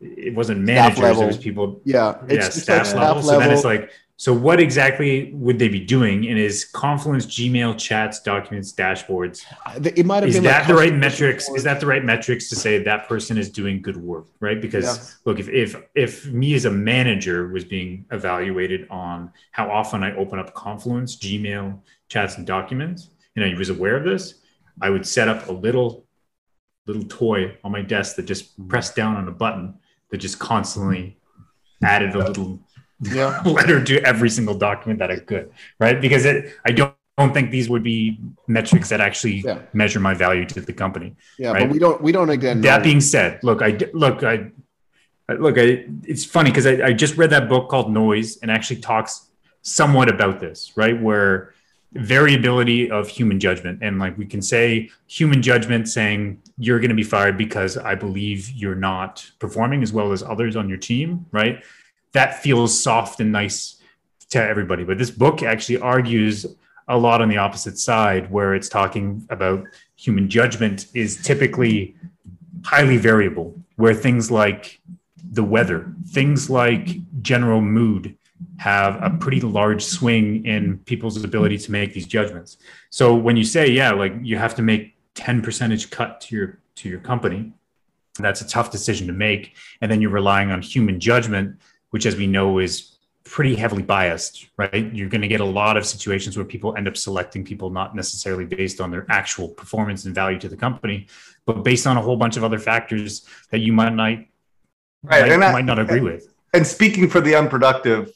it wasn't managers, it was people yeah yeah, it's, it's staff, like staff level. So then it's like, so what exactly would they be doing? And is Confluence, Gmail, chats, documents, dashboards? it might have Is been that like the right metrics? support. Is that the right metrics to say that person is doing good work, right? Because Yeah. look, if if if me as a manager was being evaluated on how often I open up Confluence, Gmail, chats, and documents, and I was aware of this, I would set up a little little toy on my desk that just mm. pressed down on a button that just constantly added a little yeah letter to every single document that I could, right? Because it, I don't, don't think these would be metrics that actually Yeah. measure my value to the company. yeah Right. but we don't we don't again That being said, look, I look, I I- look, I, it's funny because I, I just read that book called Noise and actually talks somewhat about this, right? Where variability of human judgment and like we can say human judgment saying you're going to be fired because I believe you're not performing as well as others on your team, right? That feels soft and nice to everybody. But this book actually argues a lot on the opposite side where it's talking about human judgment is typically highly variable, where things like the weather, things like general mood have a pretty large swing in people's ability to make these judgments. So when you say, yeah, like you have to make 10 percentage cut to your to your company, that's a tough decision to make. And then you're relying on human judgment, which as we know is pretty heavily biased, right? You're going to get a lot of situations where people end up selecting people not necessarily based on their actual performance and value to the company, but based on a whole bunch of other factors that you might not Right, might, and I- might not agree with. and speaking for the unproductive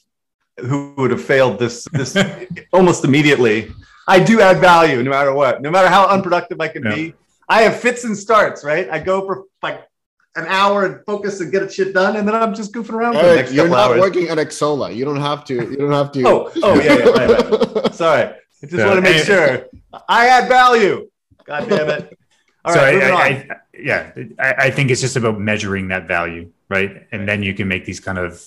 who would have failed this this almost immediately i do add value no matter what no matter how unproductive i can Yeah. be i have fits and starts right i go for like an hour and focus and get a shit done and then i'm just goofing around for the Eric, next you're not hours working at Xsolla. You don't have to. You don't have to. oh oh yeah, yeah right, right. sorry i just Yeah. want to make And- sure i add value god damn it all so right I, I, on. I, yeah, I, I think it's just about measuring that value, right? And then you can make these kind of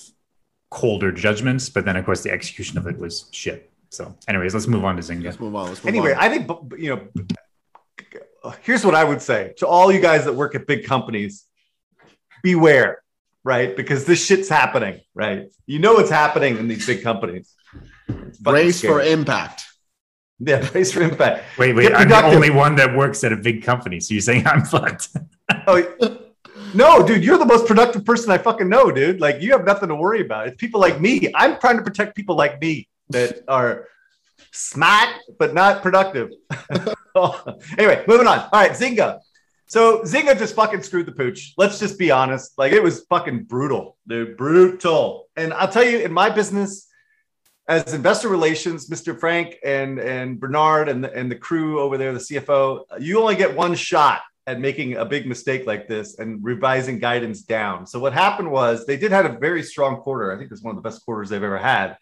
colder judgments. But then, of course, the execution of it was shit. So, anyways, let's move on to Zynga. Let's move on. Let's move on. anyway, on. I think you know. Here's what I would say to all you guys that work at big companies: beware, right? Because this shit's happening, right? You know what's happening in these big companies. It's fucking brace for impact. yeah, brace for impact. Wait, wait, I'm the only one that works at a big company. So you're saying I'm fucked? oh, no, dude, you're the most productive person I fucking know, dude. Like you have nothing to worry about. It's people like me. I'm trying to protect people like me that are smart but not productive. anyway, moving on. All right, Zynga. So Zynga just fucking screwed the pooch. Let's just be honest. Like it was fucking brutal, dude. Brutal. And I'll tell you, in my business, as investor relations, Mr. Frank and and Bernard and the, and the crew over there, the CFO, you only get one shot at making a big mistake like this and revising guidance down. So what happened was they did have a very strong quarter. I think it's one of the best quarters they've ever had,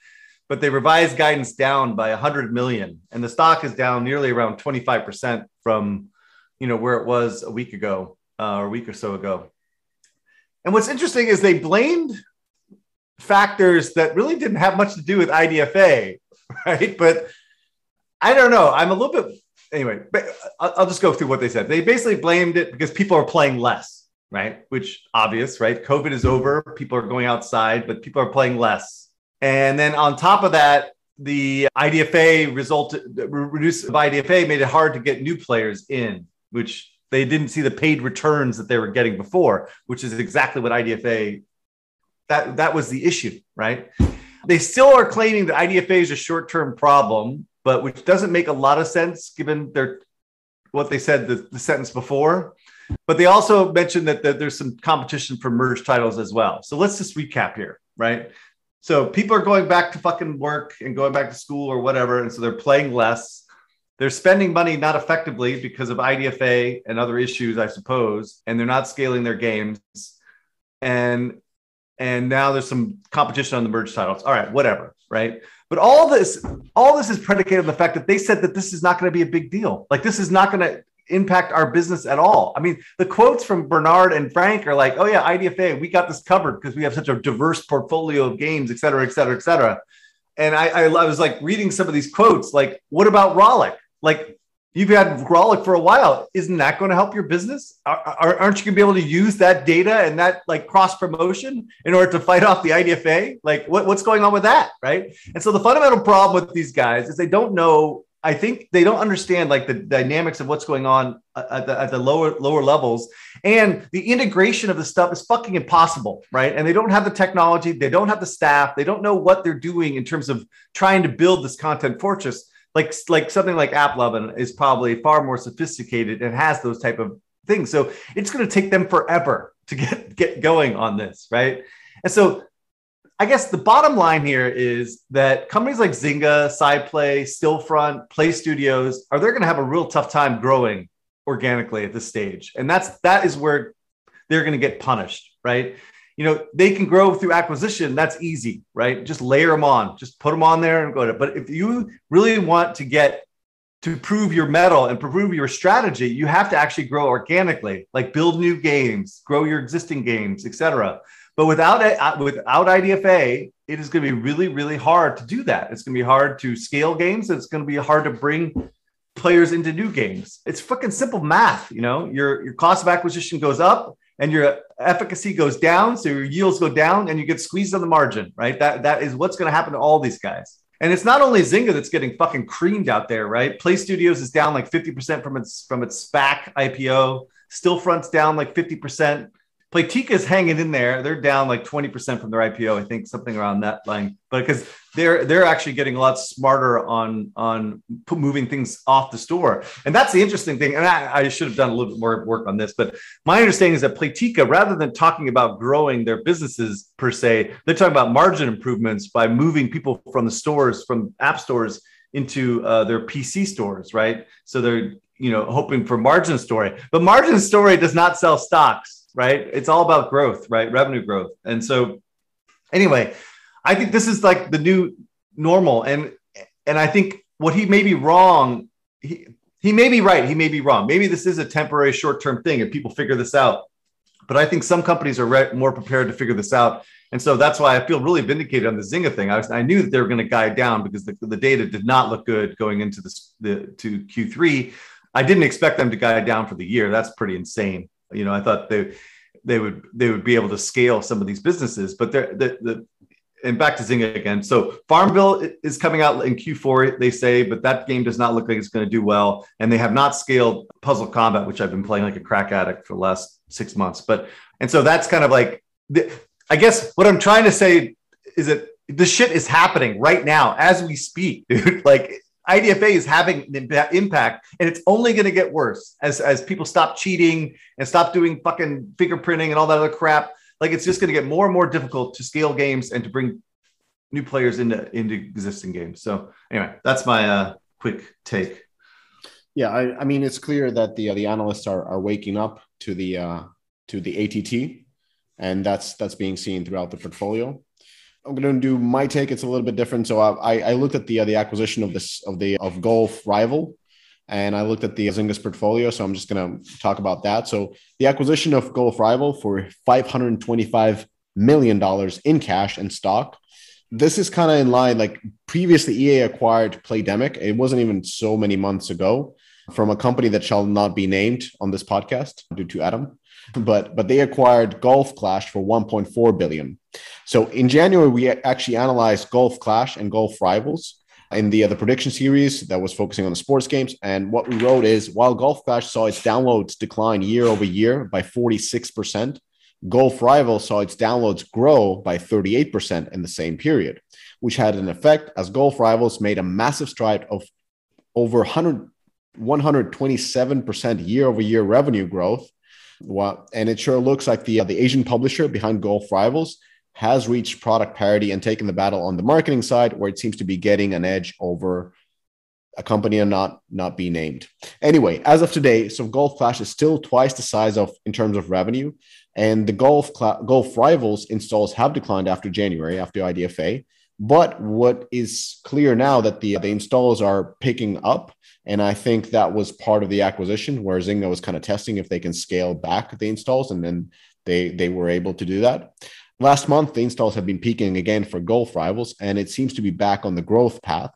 but they revised guidance down by 100 million, and the stock is down nearly around 25 percent from you know where it was a week ago uh, or a week or so ago. And what's interesting is they blamed factors that really didn't have much to do with IDFA, right? But I don't know. I'm a little bit anyway. I'll just go through what they said. They basically blamed it because people are playing less, right? Which obvious, right? COVID is over. People are going outside, but people are playing less. And then on top of that, the IDFA resulted reduced by IDFA made it hard to get new players in, which they didn't see the paid returns that they were getting before, which is exactly what IDFA that that was the issue, right? They still are claiming that IDFA is a short-term problem, but which doesn't make a lot of sense given their what they said the, the sentence before. But they also mentioned that, that there's some competition for merge titles as well. So let's just recap here, right? So people are going back to fucking work and going back to school or whatever, and so they're playing less. They're spending money not effectively because of IDFA and other issues, I suppose, and they're not scaling their games. And and now there's some competition on the merge titles. All right, whatever, right? But all this, all this is predicated on the fact that they said that this is not going to be a big deal. Like this is not going to impact our business at all. I mean, the quotes from Bernard and Frank are like, "Oh yeah, IDFA, we got this covered because we have such a diverse portfolio of games, et cetera, et cetera, et cetera." And I, I, I was like reading some of these quotes, like, "What about Rollic? Like, You've had Rollic for a while. Isn't that going to help your business? Aren't you going to be able to use that data and that like cross promotion in order to fight off the IDFA? Like, what, what's going on with that, right? And so the fundamental problem with these guys is they don't know. I think they don't understand like the dynamics of what's going on uh, at the, at the lower lower levels, and the integration of the stuff is fucking impossible, right? And they don't have the technology, they don't have the staff, they don't know what they're doing in terms of trying to build this content fortress like like something like AppLovin is probably far more sophisticated and has those type of things. So it's going to take them forever to get get going on this, right? And so I guess the bottom line here is that companies like Zynga, SciPlay, Stillfront, Play Studios are they're going to have a real tough time growing organically at this stage, and that's that is where they're going to get punished, right? You know, they can grow through acquisition. That's easy, right? Just layer them on, just put them on there and go to. But if you really want to get to prove your mettle and prove your strategy, you have to actually grow organically, like build new games, grow your existing games, etc. But without uh, without IDFA, it is going to be really, really hard to do that. It's going to be hard to scale games. It's going to be hard to bring players into new games. It's fucking simple math. You know, your your cost of acquisition goes up and your efficacy goes down, so your yields go down, and you get squeezed on the margin, right? That that is what's going to happen to all these guys. And it's not only Zynga that's getting fucking creamed out there, right? Play Studios is down like 50% from its from its SPAC IPO. Stillfront's down like 50%. Playtika's hanging in there. They're down like 20% from their IPO, I think, something around that line. But because they're they're actually getting a lot smarter on on moving things off the store. And that's the interesting thing. And I, I should have done a little bit more work on this, but my understanding is that Playtika, rather than talking about growing their businesses per se, they're talking about margin improvements by moving people from the stores, from app stores into uh, their PC stores, right? So they're you know hoping for margin story, but margin story does not sell stocks right? It's all about growth, right? Revenue growth. And so, anyway, I think this is like the new normal. And and I think what he may be wrong, he he may be right, he may be wrong. Maybe this is a temporary short-term thing and people figure this out. But I think some companies are re- more prepared to figure this out. And so that's why I feel really vindicated on the Zynga thing. I, was, I knew that they were going to guide down because the, the data did not look good going into the to Q3. I didn't expect them to guide down for the year. That's pretty insane. You know, I thought they they would they would be able to scale some of these businesses, but they're the, the and back to Zynga again. So Farmville is coming out in Q4, they say, but that game does not look like it's going to do well. And they have not scaled Puzzle Combat, which I've been playing like a crack addict for the last six months. But and so that's kind of like, I guess what I'm trying to say is that the shit is happening right now as we speak, dude. Like IDFA is having an impact, and it's only going to get worse as as people stop cheating and stop doing fucking fingerprinting and all that other crap. Like it's just going to get more and more difficult to scale games and to bring new players into into existing games. So anyway, that's my uh, quick take. Yeah, I, I mean it's clear that the uh, the analysts are are waking up to the uh, to the ATT, and that's that's being seen throughout the portfolio. I'm going to do my take. It's a little bit different. So I, I looked at the uh, the acquisition of this of the of Golf Rival, and I looked at the Zynga's portfolio. So I'm just going to talk about that. So the acquisition of Golf Rival for 525 million dollars in cash and stock. This is kind of in line. Like previously, EA acquired Playdemic. It wasn't even so many months ago from a company that shall not be named on this podcast due to Adam but but they acquired Golf Clash for 1.4 billion. So in January, we actually analyzed Golf Clash and Golf Rivals in the uh, the prediction series that was focusing on the sports games. And what we wrote is while Golf Clash saw its downloads decline year over year by 46%, Golf Rival saw its downloads grow by 38% in the same period, which had an effect as Golf Rivals made a massive stride of over 100, 127% year over year revenue growth well, and it sure looks like the uh, the Asian publisher behind Golf Rivals has reached product parity and taken the battle on the marketing side, where it seems to be getting an edge over a company and not not be named. Anyway, as of today, so Golf Clash is still twice the size of in terms of revenue, and the Golf Cl- Golf Rivals installs have declined after January after IDFA. But what is clear now that the the installs are picking up and I think that was part of the acquisition where Zynga was kind of testing if they can scale back the installs, and then they they were able to do that. Last month, the installs have been peaking again for Golf Rivals, and it seems to be back on the growth path.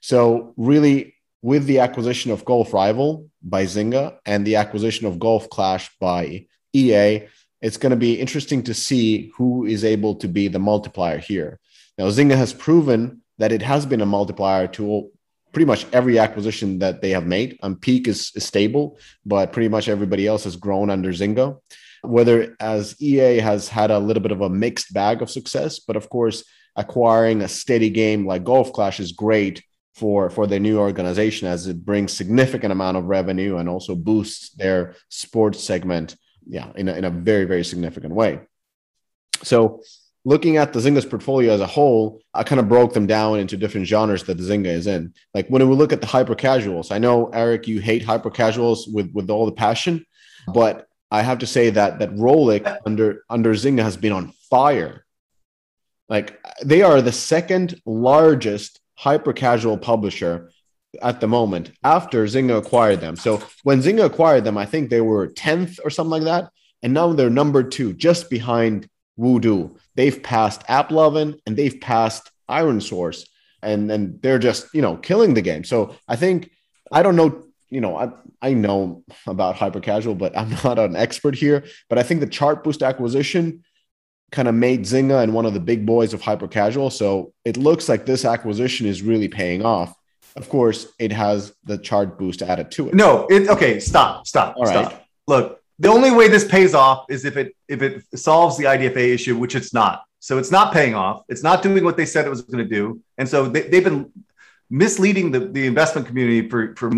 So, really, with the acquisition of Golf Rival by Zynga and the acquisition of Golf Clash by EA, it's going to be interesting to see who is able to be the multiplier here. Now, Zynga has proven that it has been a multiplier to pretty much every acquisition that they have made. Um, Peak is, is stable, but pretty much everybody else has grown under Zynga. Whether as EA has had a little bit of a mixed bag of success, but of course, acquiring a steady game like Golf Clash is great for for their new organization as it brings significant amount of revenue and also boosts their sports segment yeah in a, in a very very significant way so looking at the Zynga's portfolio as a whole, I kind of broke them down into different genres that the Zynga is in. Like when we look at the hyper casuals, I know Eric, you hate hyper casuals with with all the passion, but I have to say that that Rollic under under Zynga has been on fire. Like they are the second largest hyper casual publisher at the moment after Zynga acquired them. So when Zynga acquired them, I think they were 10th or something like that. And now they're number two, just behind Voodoo. They've passed AppLovin and they've passed ironSource. and and they're just you know killing the game. So I think I don't know. You know, I, I know about hyper casual, but I'm not an expert here. But I think the Chartboost acquisition kind of made Zynga and one of the big boys of hyper casual. So it looks like this acquisition is really paying off. Of course, it has the Chartboost added to it. No, it okay. Stop, stop, All stop. Right. Look, the only way this pays off is if it if it solves the IDFA issue, which it's not. So it's not paying off. It's not doing what they said it was going to do, and so they, have been misleading the, the investment community for for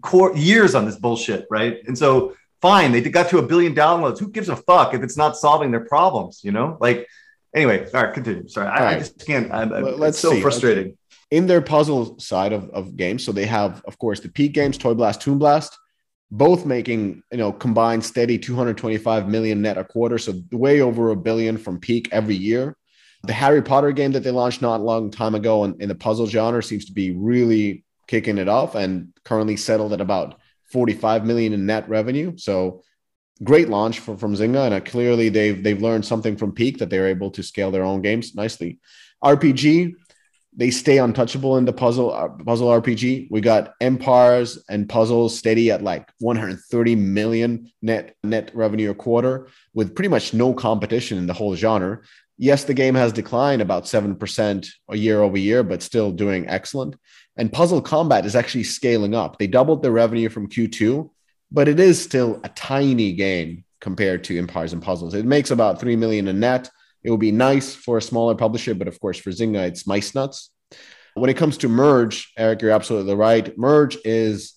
core, years on this bullshit, right? And so fine, they got to a billion downloads. Who gives a fuck if it's not solving their problems? You know, like anyway. All right, continue. Sorry, I, right. I, just can't. I'm, Let's it's so see. frustrating. In their puzzle side of, of games, so they have, of course, the Peak games, Toy Blast, Toon Blast both making you know combined steady 225 million net a quarter so way over a billion from peak every year the harry potter game that they launched not a long time ago in, in the puzzle genre seems to be really kicking it off and currently settled at about 45 million in net revenue so great launch from, from zynga and uh, clearly they've they've learned something from peak that they're able to scale their own games nicely rpg they stay untouchable in the puzzle uh, puzzle RPG. We got empires and puzzles steady at like 130 million net net revenue a quarter with pretty much no competition in the whole genre. Yes, the game has declined about 7% a year over year, but still doing excellent. And Puzzle Combat is actually scaling up. They doubled their revenue from Q2, but it is still a tiny game compared to Empires and Puzzles. It makes about 3 million a net. It would be nice for a smaller publisher, but of course, for Zynga, it's mice nuts. When it comes to Merge, Eric, you're absolutely right. Merge is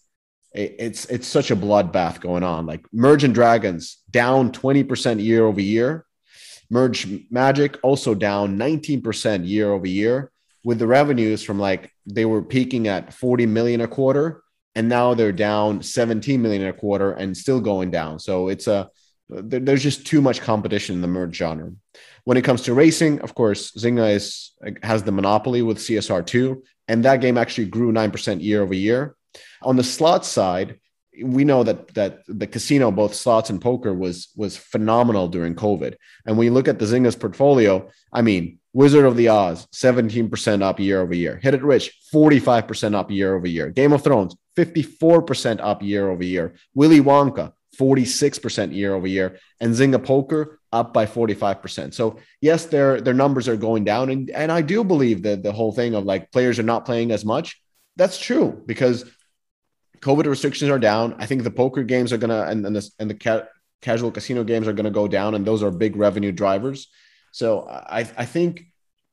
it's it's such a bloodbath going on. Like Merge and Dragons down 20% year over year. Merge Magic also down 19% year over year with the revenues from like they were peaking at 40 million a quarter and now they're down 17 million a quarter and still going down. So it's a there's just too much competition in the merge genre. When it comes to racing, of course, Zynga is has the monopoly with CSR2, and that game actually grew 9% year over year. On the slot side, we know that that the casino, both slots and poker, was was phenomenal during COVID. And when you look at the Zynga's portfolio, I mean, Wizard of the Oz, 17% up year over year. Hit It Rich, 45% up year over year. Game of Thrones, 54% up year over year. Willy Wonka, 46% year over year. And Zynga Poker up by 45%. So yes, their their numbers are going down. And, and I do believe that the whole thing of like players are not playing as much. That's true because COVID restrictions are down. I think the poker games are gonna and, and the and the ca- casual casino games are gonna go down, and those are big revenue drivers. So I I think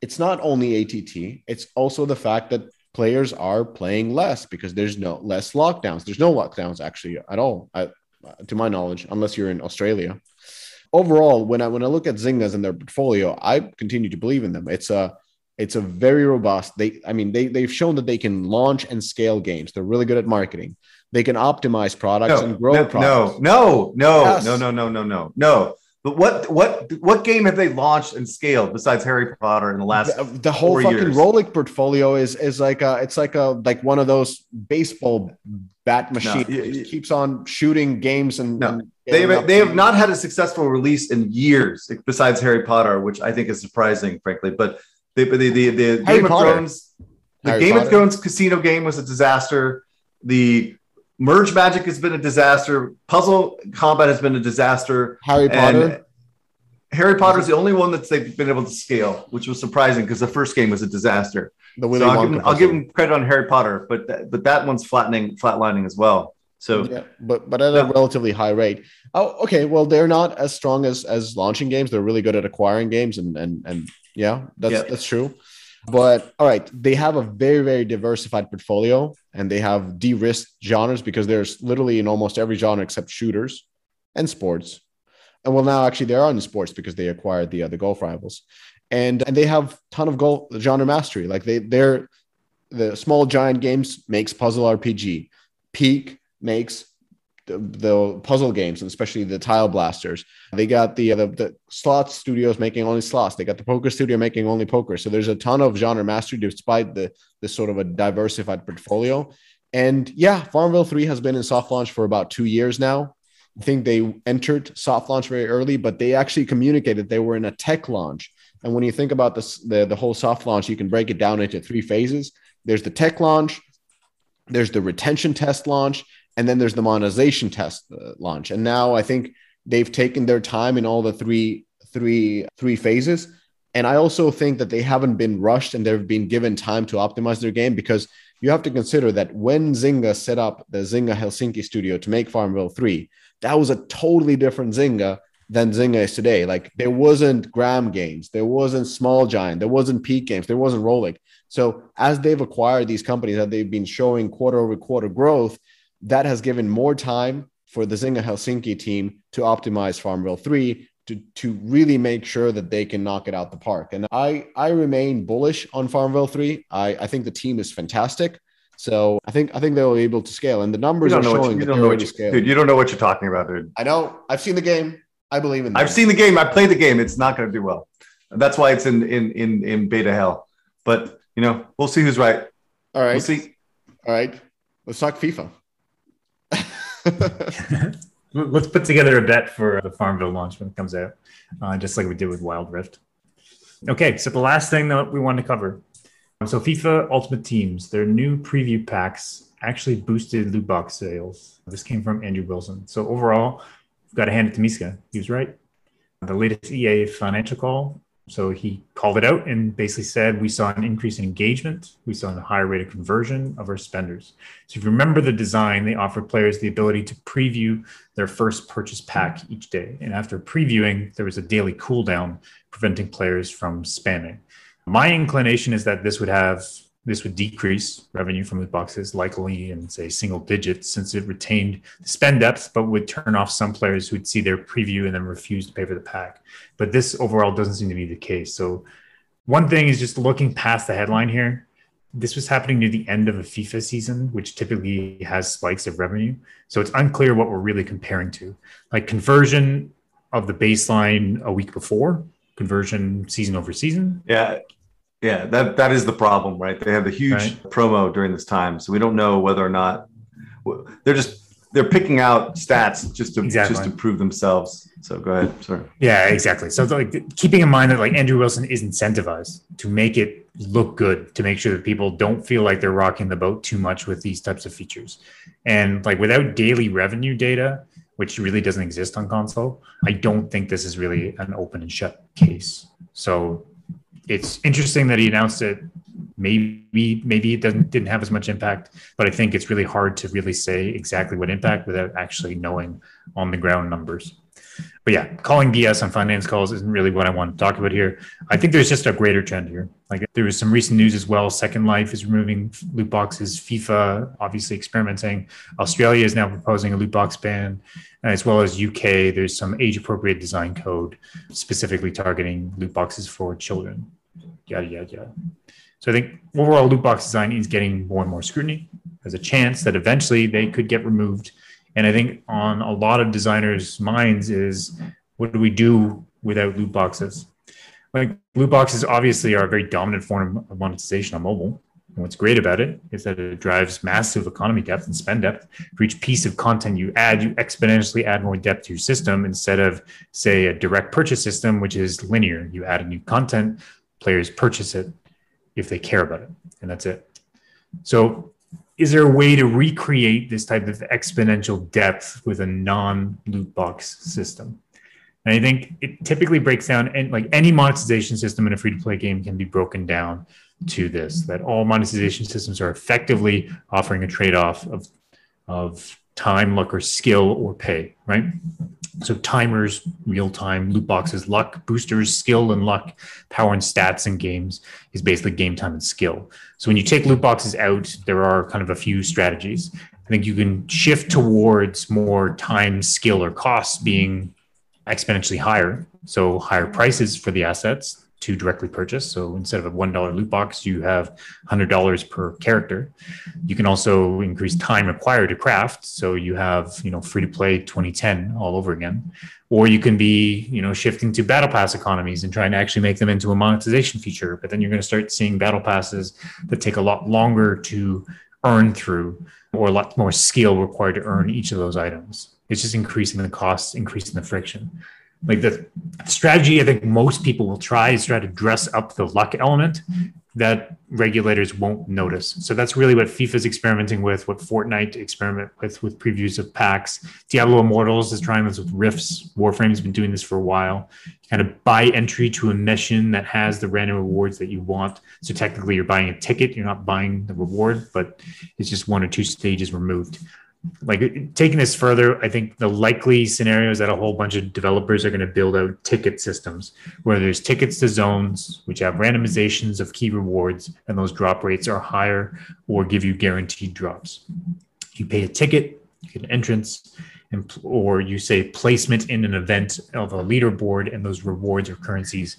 it's not only ATT; it's also the fact that players are playing less because there's no less lockdowns. There's no lockdowns actually at all, I, to my knowledge, unless you're in Australia. Overall, when I when I look at Zynga's and their portfolio, I continue to believe in them. It's a it's a very robust. They, I mean, they they've shown that they can launch and scale games. They're really good at marketing. They can optimize products no, and grow no, products. No, no, no, Yes. no, no, no, no, no, no. But what what what game have they launched and scaled besides Harry Potter in the last? The, the whole fucking years? Rollic portfolio is is like a it's like a like one of those baseball bat machines. y- It keeps on shooting games and, No. and They have, they have not had a successful release in years besides Harry Potter, which I think is surprising, frankly. But the the the, the Harry Game Potter. of Thrones, the Harry Game Potter. of Thrones casino game was a disaster. The Merge Magic has been a disaster. Puzzle Combat has been a disaster. Harry And Potter. Harry Potter is the only one that they've been able to scale, which was surprising because the first game was a disaster. The Willy So I'll, give, him- I'll give him credit on Harry Potter, but that, but that one's flattening, flatlining as well. So Yeah, but but at a relatively high rate. Oh, okay. Well, they're not as strong as as launching games. They're really good at acquiring games, and and and yeah, that's Yeah. that's true. But all right, they have a very very diversified portfolio, and they have de-risked genres because there's literally in almost every genre except shooters and sports. And well, now actually they are in sports because they acquired the uh, the golf rivals, and and they have ton of golf genre mastery. Like they they're the small giant games makes puzzle RPG. Peak makes the, the puzzle games and especially the tile blasters. They got the, uh, the the slot studios making only slots. They got the poker studio making only poker. So there's a ton of genre mastery despite the this sort of a diversified portfolio. And yeah, Farmville 3 has been in soft launch for about two years now. I think they entered soft launch very early, but they actually communicated they were in a tech launch. And when you think about this, the, the whole soft launch, you can break it down into three phases. There's the tech launch, there's the retention test launch, and then there's the monetization test uh, launch. And now I think they've taken their time in all the three three three phases. And I also think that they haven't been rushed and they've been given time to optimize their game because you have to consider that when Zynga set up the Zynga Helsinki studio to make Farmville 3, that was a totally different Zynga than Zynga is today. Like there wasn't Gram Games, there wasn't Small Giant, there wasn't Peak Games, there wasn't Rollic. So as they've acquired these companies that they've been showing quarter over quarter growth, that has given more time for the Zynga Helsinki team to optimize Farmville 3 to, to really make sure that they can knock it out the park. And I, I remain bullish on Farmville 3. I, I think the team is fantastic. So I think I think they'll be able to scale. And the numbers are showing you, that don't they're know already what you, dude. You don't know what you're talking about, dude. I know. I've seen the game. I believe in them. I've seen the game. I played the game. It's not going to do well. That's why it's in in in in beta hell. But you know, we'll see who's right. All right. We'll see. All right. Let's talk FIFA. Let's put together a bet for the Farmville launch when it comes out, uh, just like we did with Wild Rift. Okay, so the last thing that we wanted to cover. So FIFA Ultimate Teams, their new preview packs actually boosted loot box sales. This came from Andrew Wilson. So overall, got to hand it to Miska. He was right. The latest EA financial call So he called it out and basically said we saw an increase in engagement, we saw a higher rate of conversion of our spenders. So if you remember the design, they offered players the ability to preview their first purchase pack each day. And after previewing, there was a daily cooldown preventing players from spamming. My inclination is that this would have this would decrease revenue from the boxes likely in say single digits since it retained the spend depth but would turn off some players who would see their preview and then refuse to pay for the pack. But this overall doesn't seem to be the case. So one thing is just looking past the headline here. This was happening near the end of a fifa season which typically has spikes of revenue. So it's unclear what we're really comparing to. Like conversion of the baseline a week before conversion season over season. Yeah. Yeah, that that is the problem, right? They have a huge Right. promo during this time, so we don't know whether or not they're just they're picking out stats just to Exactly. just to prove themselves. So go ahead, sorry. Yeah, exactly. So like keeping in mind that like Andrew Wilson is incentivized to make it look good, to make sure that people don't feel like they're rocking the boat too much with these types of features. And like without daily revenue data, which really doesn't exist on console, I don't think this is really an open and shut case. So it's interesting that he announced it. Maybe maybe it doesn't didn't have as much impact, but I think it's really hard to really say exactly what impact without actually knowing on the ground numbers. But yeah, calling BS on finance calls isn't really what I want to talk about here. I think there's just a greater trend here. Like there was some recent news as well. Second Life is removing loot boxes. FIFA obviously experimenting. Australia is now proposing a loot box ban, as well as UK. There's some age appropriate design code specifically targeting loot boxes for children. Yada yada yada. So I think overall loot box design is getting more and more scrutiny. There's a chance that eventually they could get removed. And I think on a lot of designers' minds is what do we do without loot boxes? Like loot boxes obviously are a very dominant form of monetization on mobile. And what's great about it is that it drives massive economy depth and spend depth. For each piece of content you add, you exponentially add more depth to your system instead of, say, a direct purchase system, which is linear. You add a new content, players purchase it if they care about it, and that's it. So, is there a way to recreate this type of exponential depth with a non loot box system? And I think it typically breaks down, and like any monetization system in a free to play game can be broken down to this that all monetization systems are effectively offering a trade off of, of time, luck, or skill or pay, right? So timers, real time, loot boxes, luck, boosters, skill and luck, power and stats in games is basically game time and skill. So when you take loot boxes out, there are kind of a few strategies. I think you can shift towards more time, skill, or costs being exponentially higher. So higher prices for the assets to directly purchase. So instead of a $1 loot box, you have $100 per character. You can also increase time required to craft. So you have, you know, free to play 2010 all over again. Or you can be, you know, shifting to battle pass economies and trying to actually make them into a monetization feature. But then you're going to start seeing battle passes that take a lot longer to earn through or a lot more skill required to earn each of those items. It's just increasing the costs, increasing the friction like the strategy I think most people will try is try to dress up the luck element that regulators won't notice. So that's really what FIFA's experimenting with, what Fortnite experiment with with previews of packs. Diablo Immortals is trying this with Rifts. Warframe's been doing this for a while. Kind of buy entry to a mission that has the random rewards that you want. So technically you're buying a ticket, you're not buying the reward, but it's just one or two stages removed like taking this further, I think the likely scenario is that a whole bunch of developers are going to build out ticket systems where there's tickets to zones, which have randomizations of key rewards, and those drop rates are higher or give you guaranteed drops. You pay a ticket, you get an entrance, and, or you say placement in an event of a leaderboard, and those rewards or currencies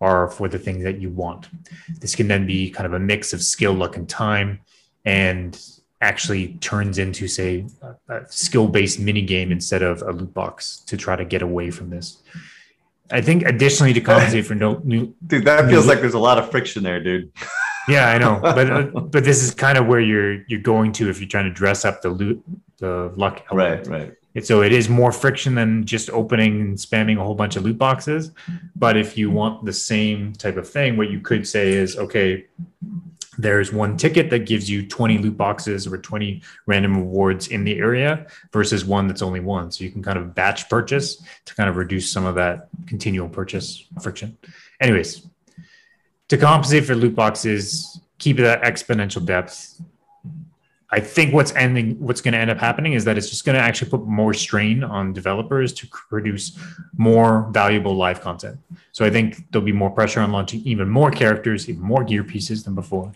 are for the things that you want. This can then be kind of a mix of skill, luck, and time. And actually turns into say a, a skill-based mini game instead of a loot box to try to get away from this i think additionally to compensate for no new Dude, that feels like there's a lot of friction there, dude. yeah i know but uh, but this is kind of where you're you're going to if you're trying to dress up the loot the luck element. Right, right. And so it is more friction than just opening and spamming a whole bunch of loot boxes. But if you want the same type of thing, what you could say is, okay, there's one ticket that gives you 20 loot boxes or 20 random rewards in the area versus one that's only one. So you can kind of batch purchase to kind of reduce some of that continual purchase friction. anyways, to compensate for loot boxes, keep that exponential depth. I think what's ending, what's going to end up happening is that it's just going to actually put more strain on developers to produce more valuable live content. So I think there'll be more pressure on launching even more characters, even more gear pieces than before,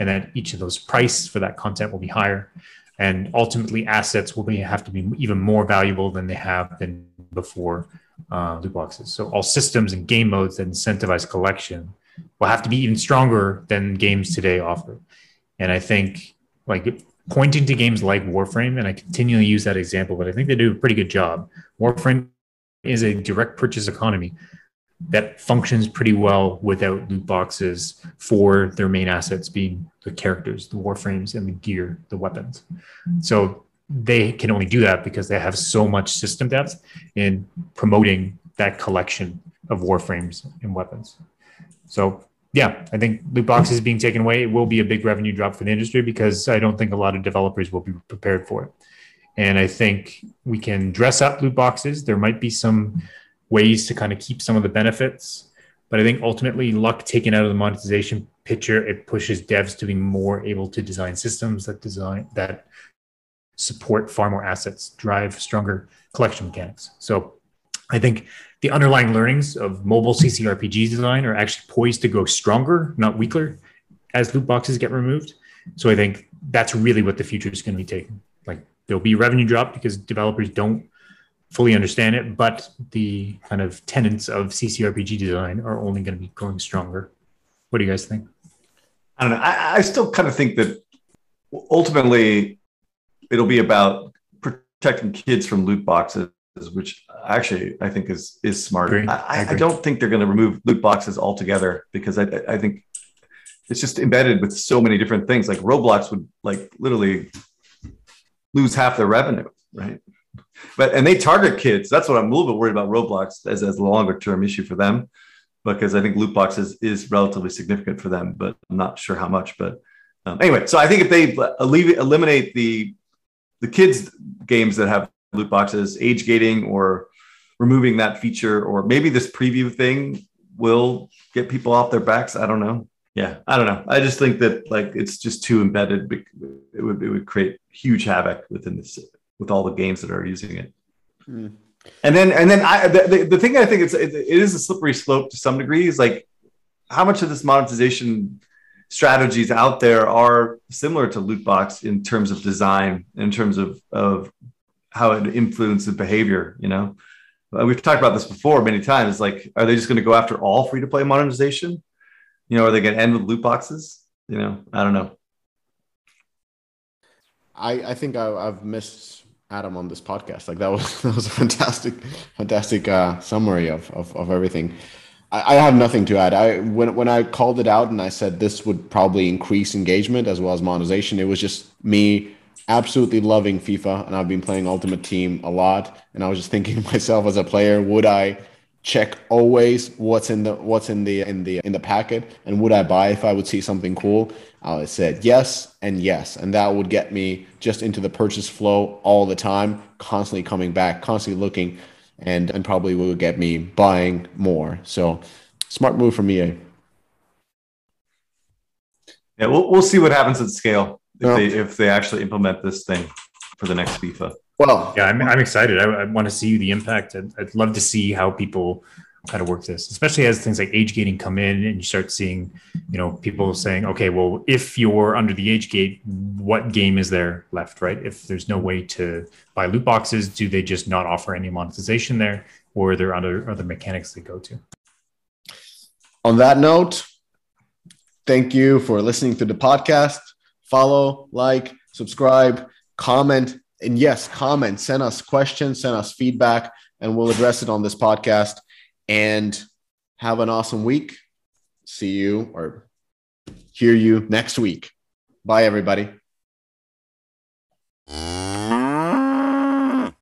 and that each of those price for that content will be higher, and ultimately assets will be have to be even more valuable than they have been before uh, loot boxes. So all systems and game modes that incentivize collection will have to be even stronger than games today offer. And I think like pointing to games like Warframe, and I continually use that example, but I think they do a pretty good job. Warframe is a direct purchase economy that functions pretty well without loot boxes for their main assets being the characters, the warframes, and the gear, the weapons. So they can only do that because they have so much system depth in promoting that collection of warframes and weapons. So yeah, I think loot boxes being taken away will be a big revenue drop for the industry because I don't think a lot of developers will be prepared for it. And I think we can dress up loot boxes. There might be some ways to kind of keep some of the benefits, but I think ultimately luck taken out of the monetization picture, it pushes devs to be more able to design systems that design that support far more assets, drive stronger collection mechanics. So I think the underlying learnings of mobile CCRPG design are actually poised to go stronger, not weaker, as loot boxes get removed. So I think that's really what the future is going to be taking. Like there'll be revenue drop because developers don't fully understand it, but the kind of tenets of CCRPG design are only going to be growing stronger. What do you guys think? I don't know. I, I still kind of think that ultimately it'll be about protecting kids from loot boxes which actually I think is is smart. I, I, I, don't think they're going to remove loot boxes altogether because I, I think it's just embedded with so many different things. Like Roblox would like literally lose half their revenue, right? But and they target kids. That's what I'm a little bit worried about Roblox as as a longer term issue for them, because I think loot boxes is relatively significant for them, but I'm not sure how much. But um, anyway, so I think if they eliminate the the kids games that have loot boxes, age gating, or removing that feature, or maybe this preview thing will get people off their backs. I don't know. Yeah, I don't know. I just think that like it's just too embedded. It would it would create huge havoc within this with all the games that are using it. Mm. And then and then I the, the, thing I think it's it, it is a slippery slope to some degree is like how much of this monetization strategies out there are similar to loot box in terms of design in terms of of how it influences behavior. You know, uh, we've talked about this before many times. Like, are they just going to go after all free to play monetization? You know, are they going to end with loot boxes? You know, I don't know. I I think I, have missed Adam on this podcast. Like that was that was a fantastic fantastic uh, summary of, of of everything. I, I have nothing to add. I when when I called it out and I said this would probably increase engagement as well as monetization. It was just me absolutely loving FIFA and I've been playing Ultimate Team a lot. And I was just thinking myself as a player, would I check always what's in the what's in the in the in the packet and would I buy if I would see something cool? I said yes and yes, and that would get me just into the purchase flow all the time, constantly coming back, constantly looking, and and probably will get me buying more. So smart move from EA. Yeah, we'll we'll see what happens at scale if no. they if they actually implement this thing for the next FIFA. Well, yeah, I'm, I'm excited. I, I want to see the impact. I'd, I'd love to see how people how to work this, especially as things like age gating come in and you start seeing, you know, people saying, okay, well, if you're under the age gate, what game is there left, right? If there's no way to buy loot boxes, do they just not offer any monetization there, or are there other other mechanics they go to? On that note, thank you for listening to the podcast follow, like, subscribe, comment, and yes, comment, send us questions, send us feedback, and we'll address it on this podcast. And have an awesome week. See you or hear you next week. Bye, everybody.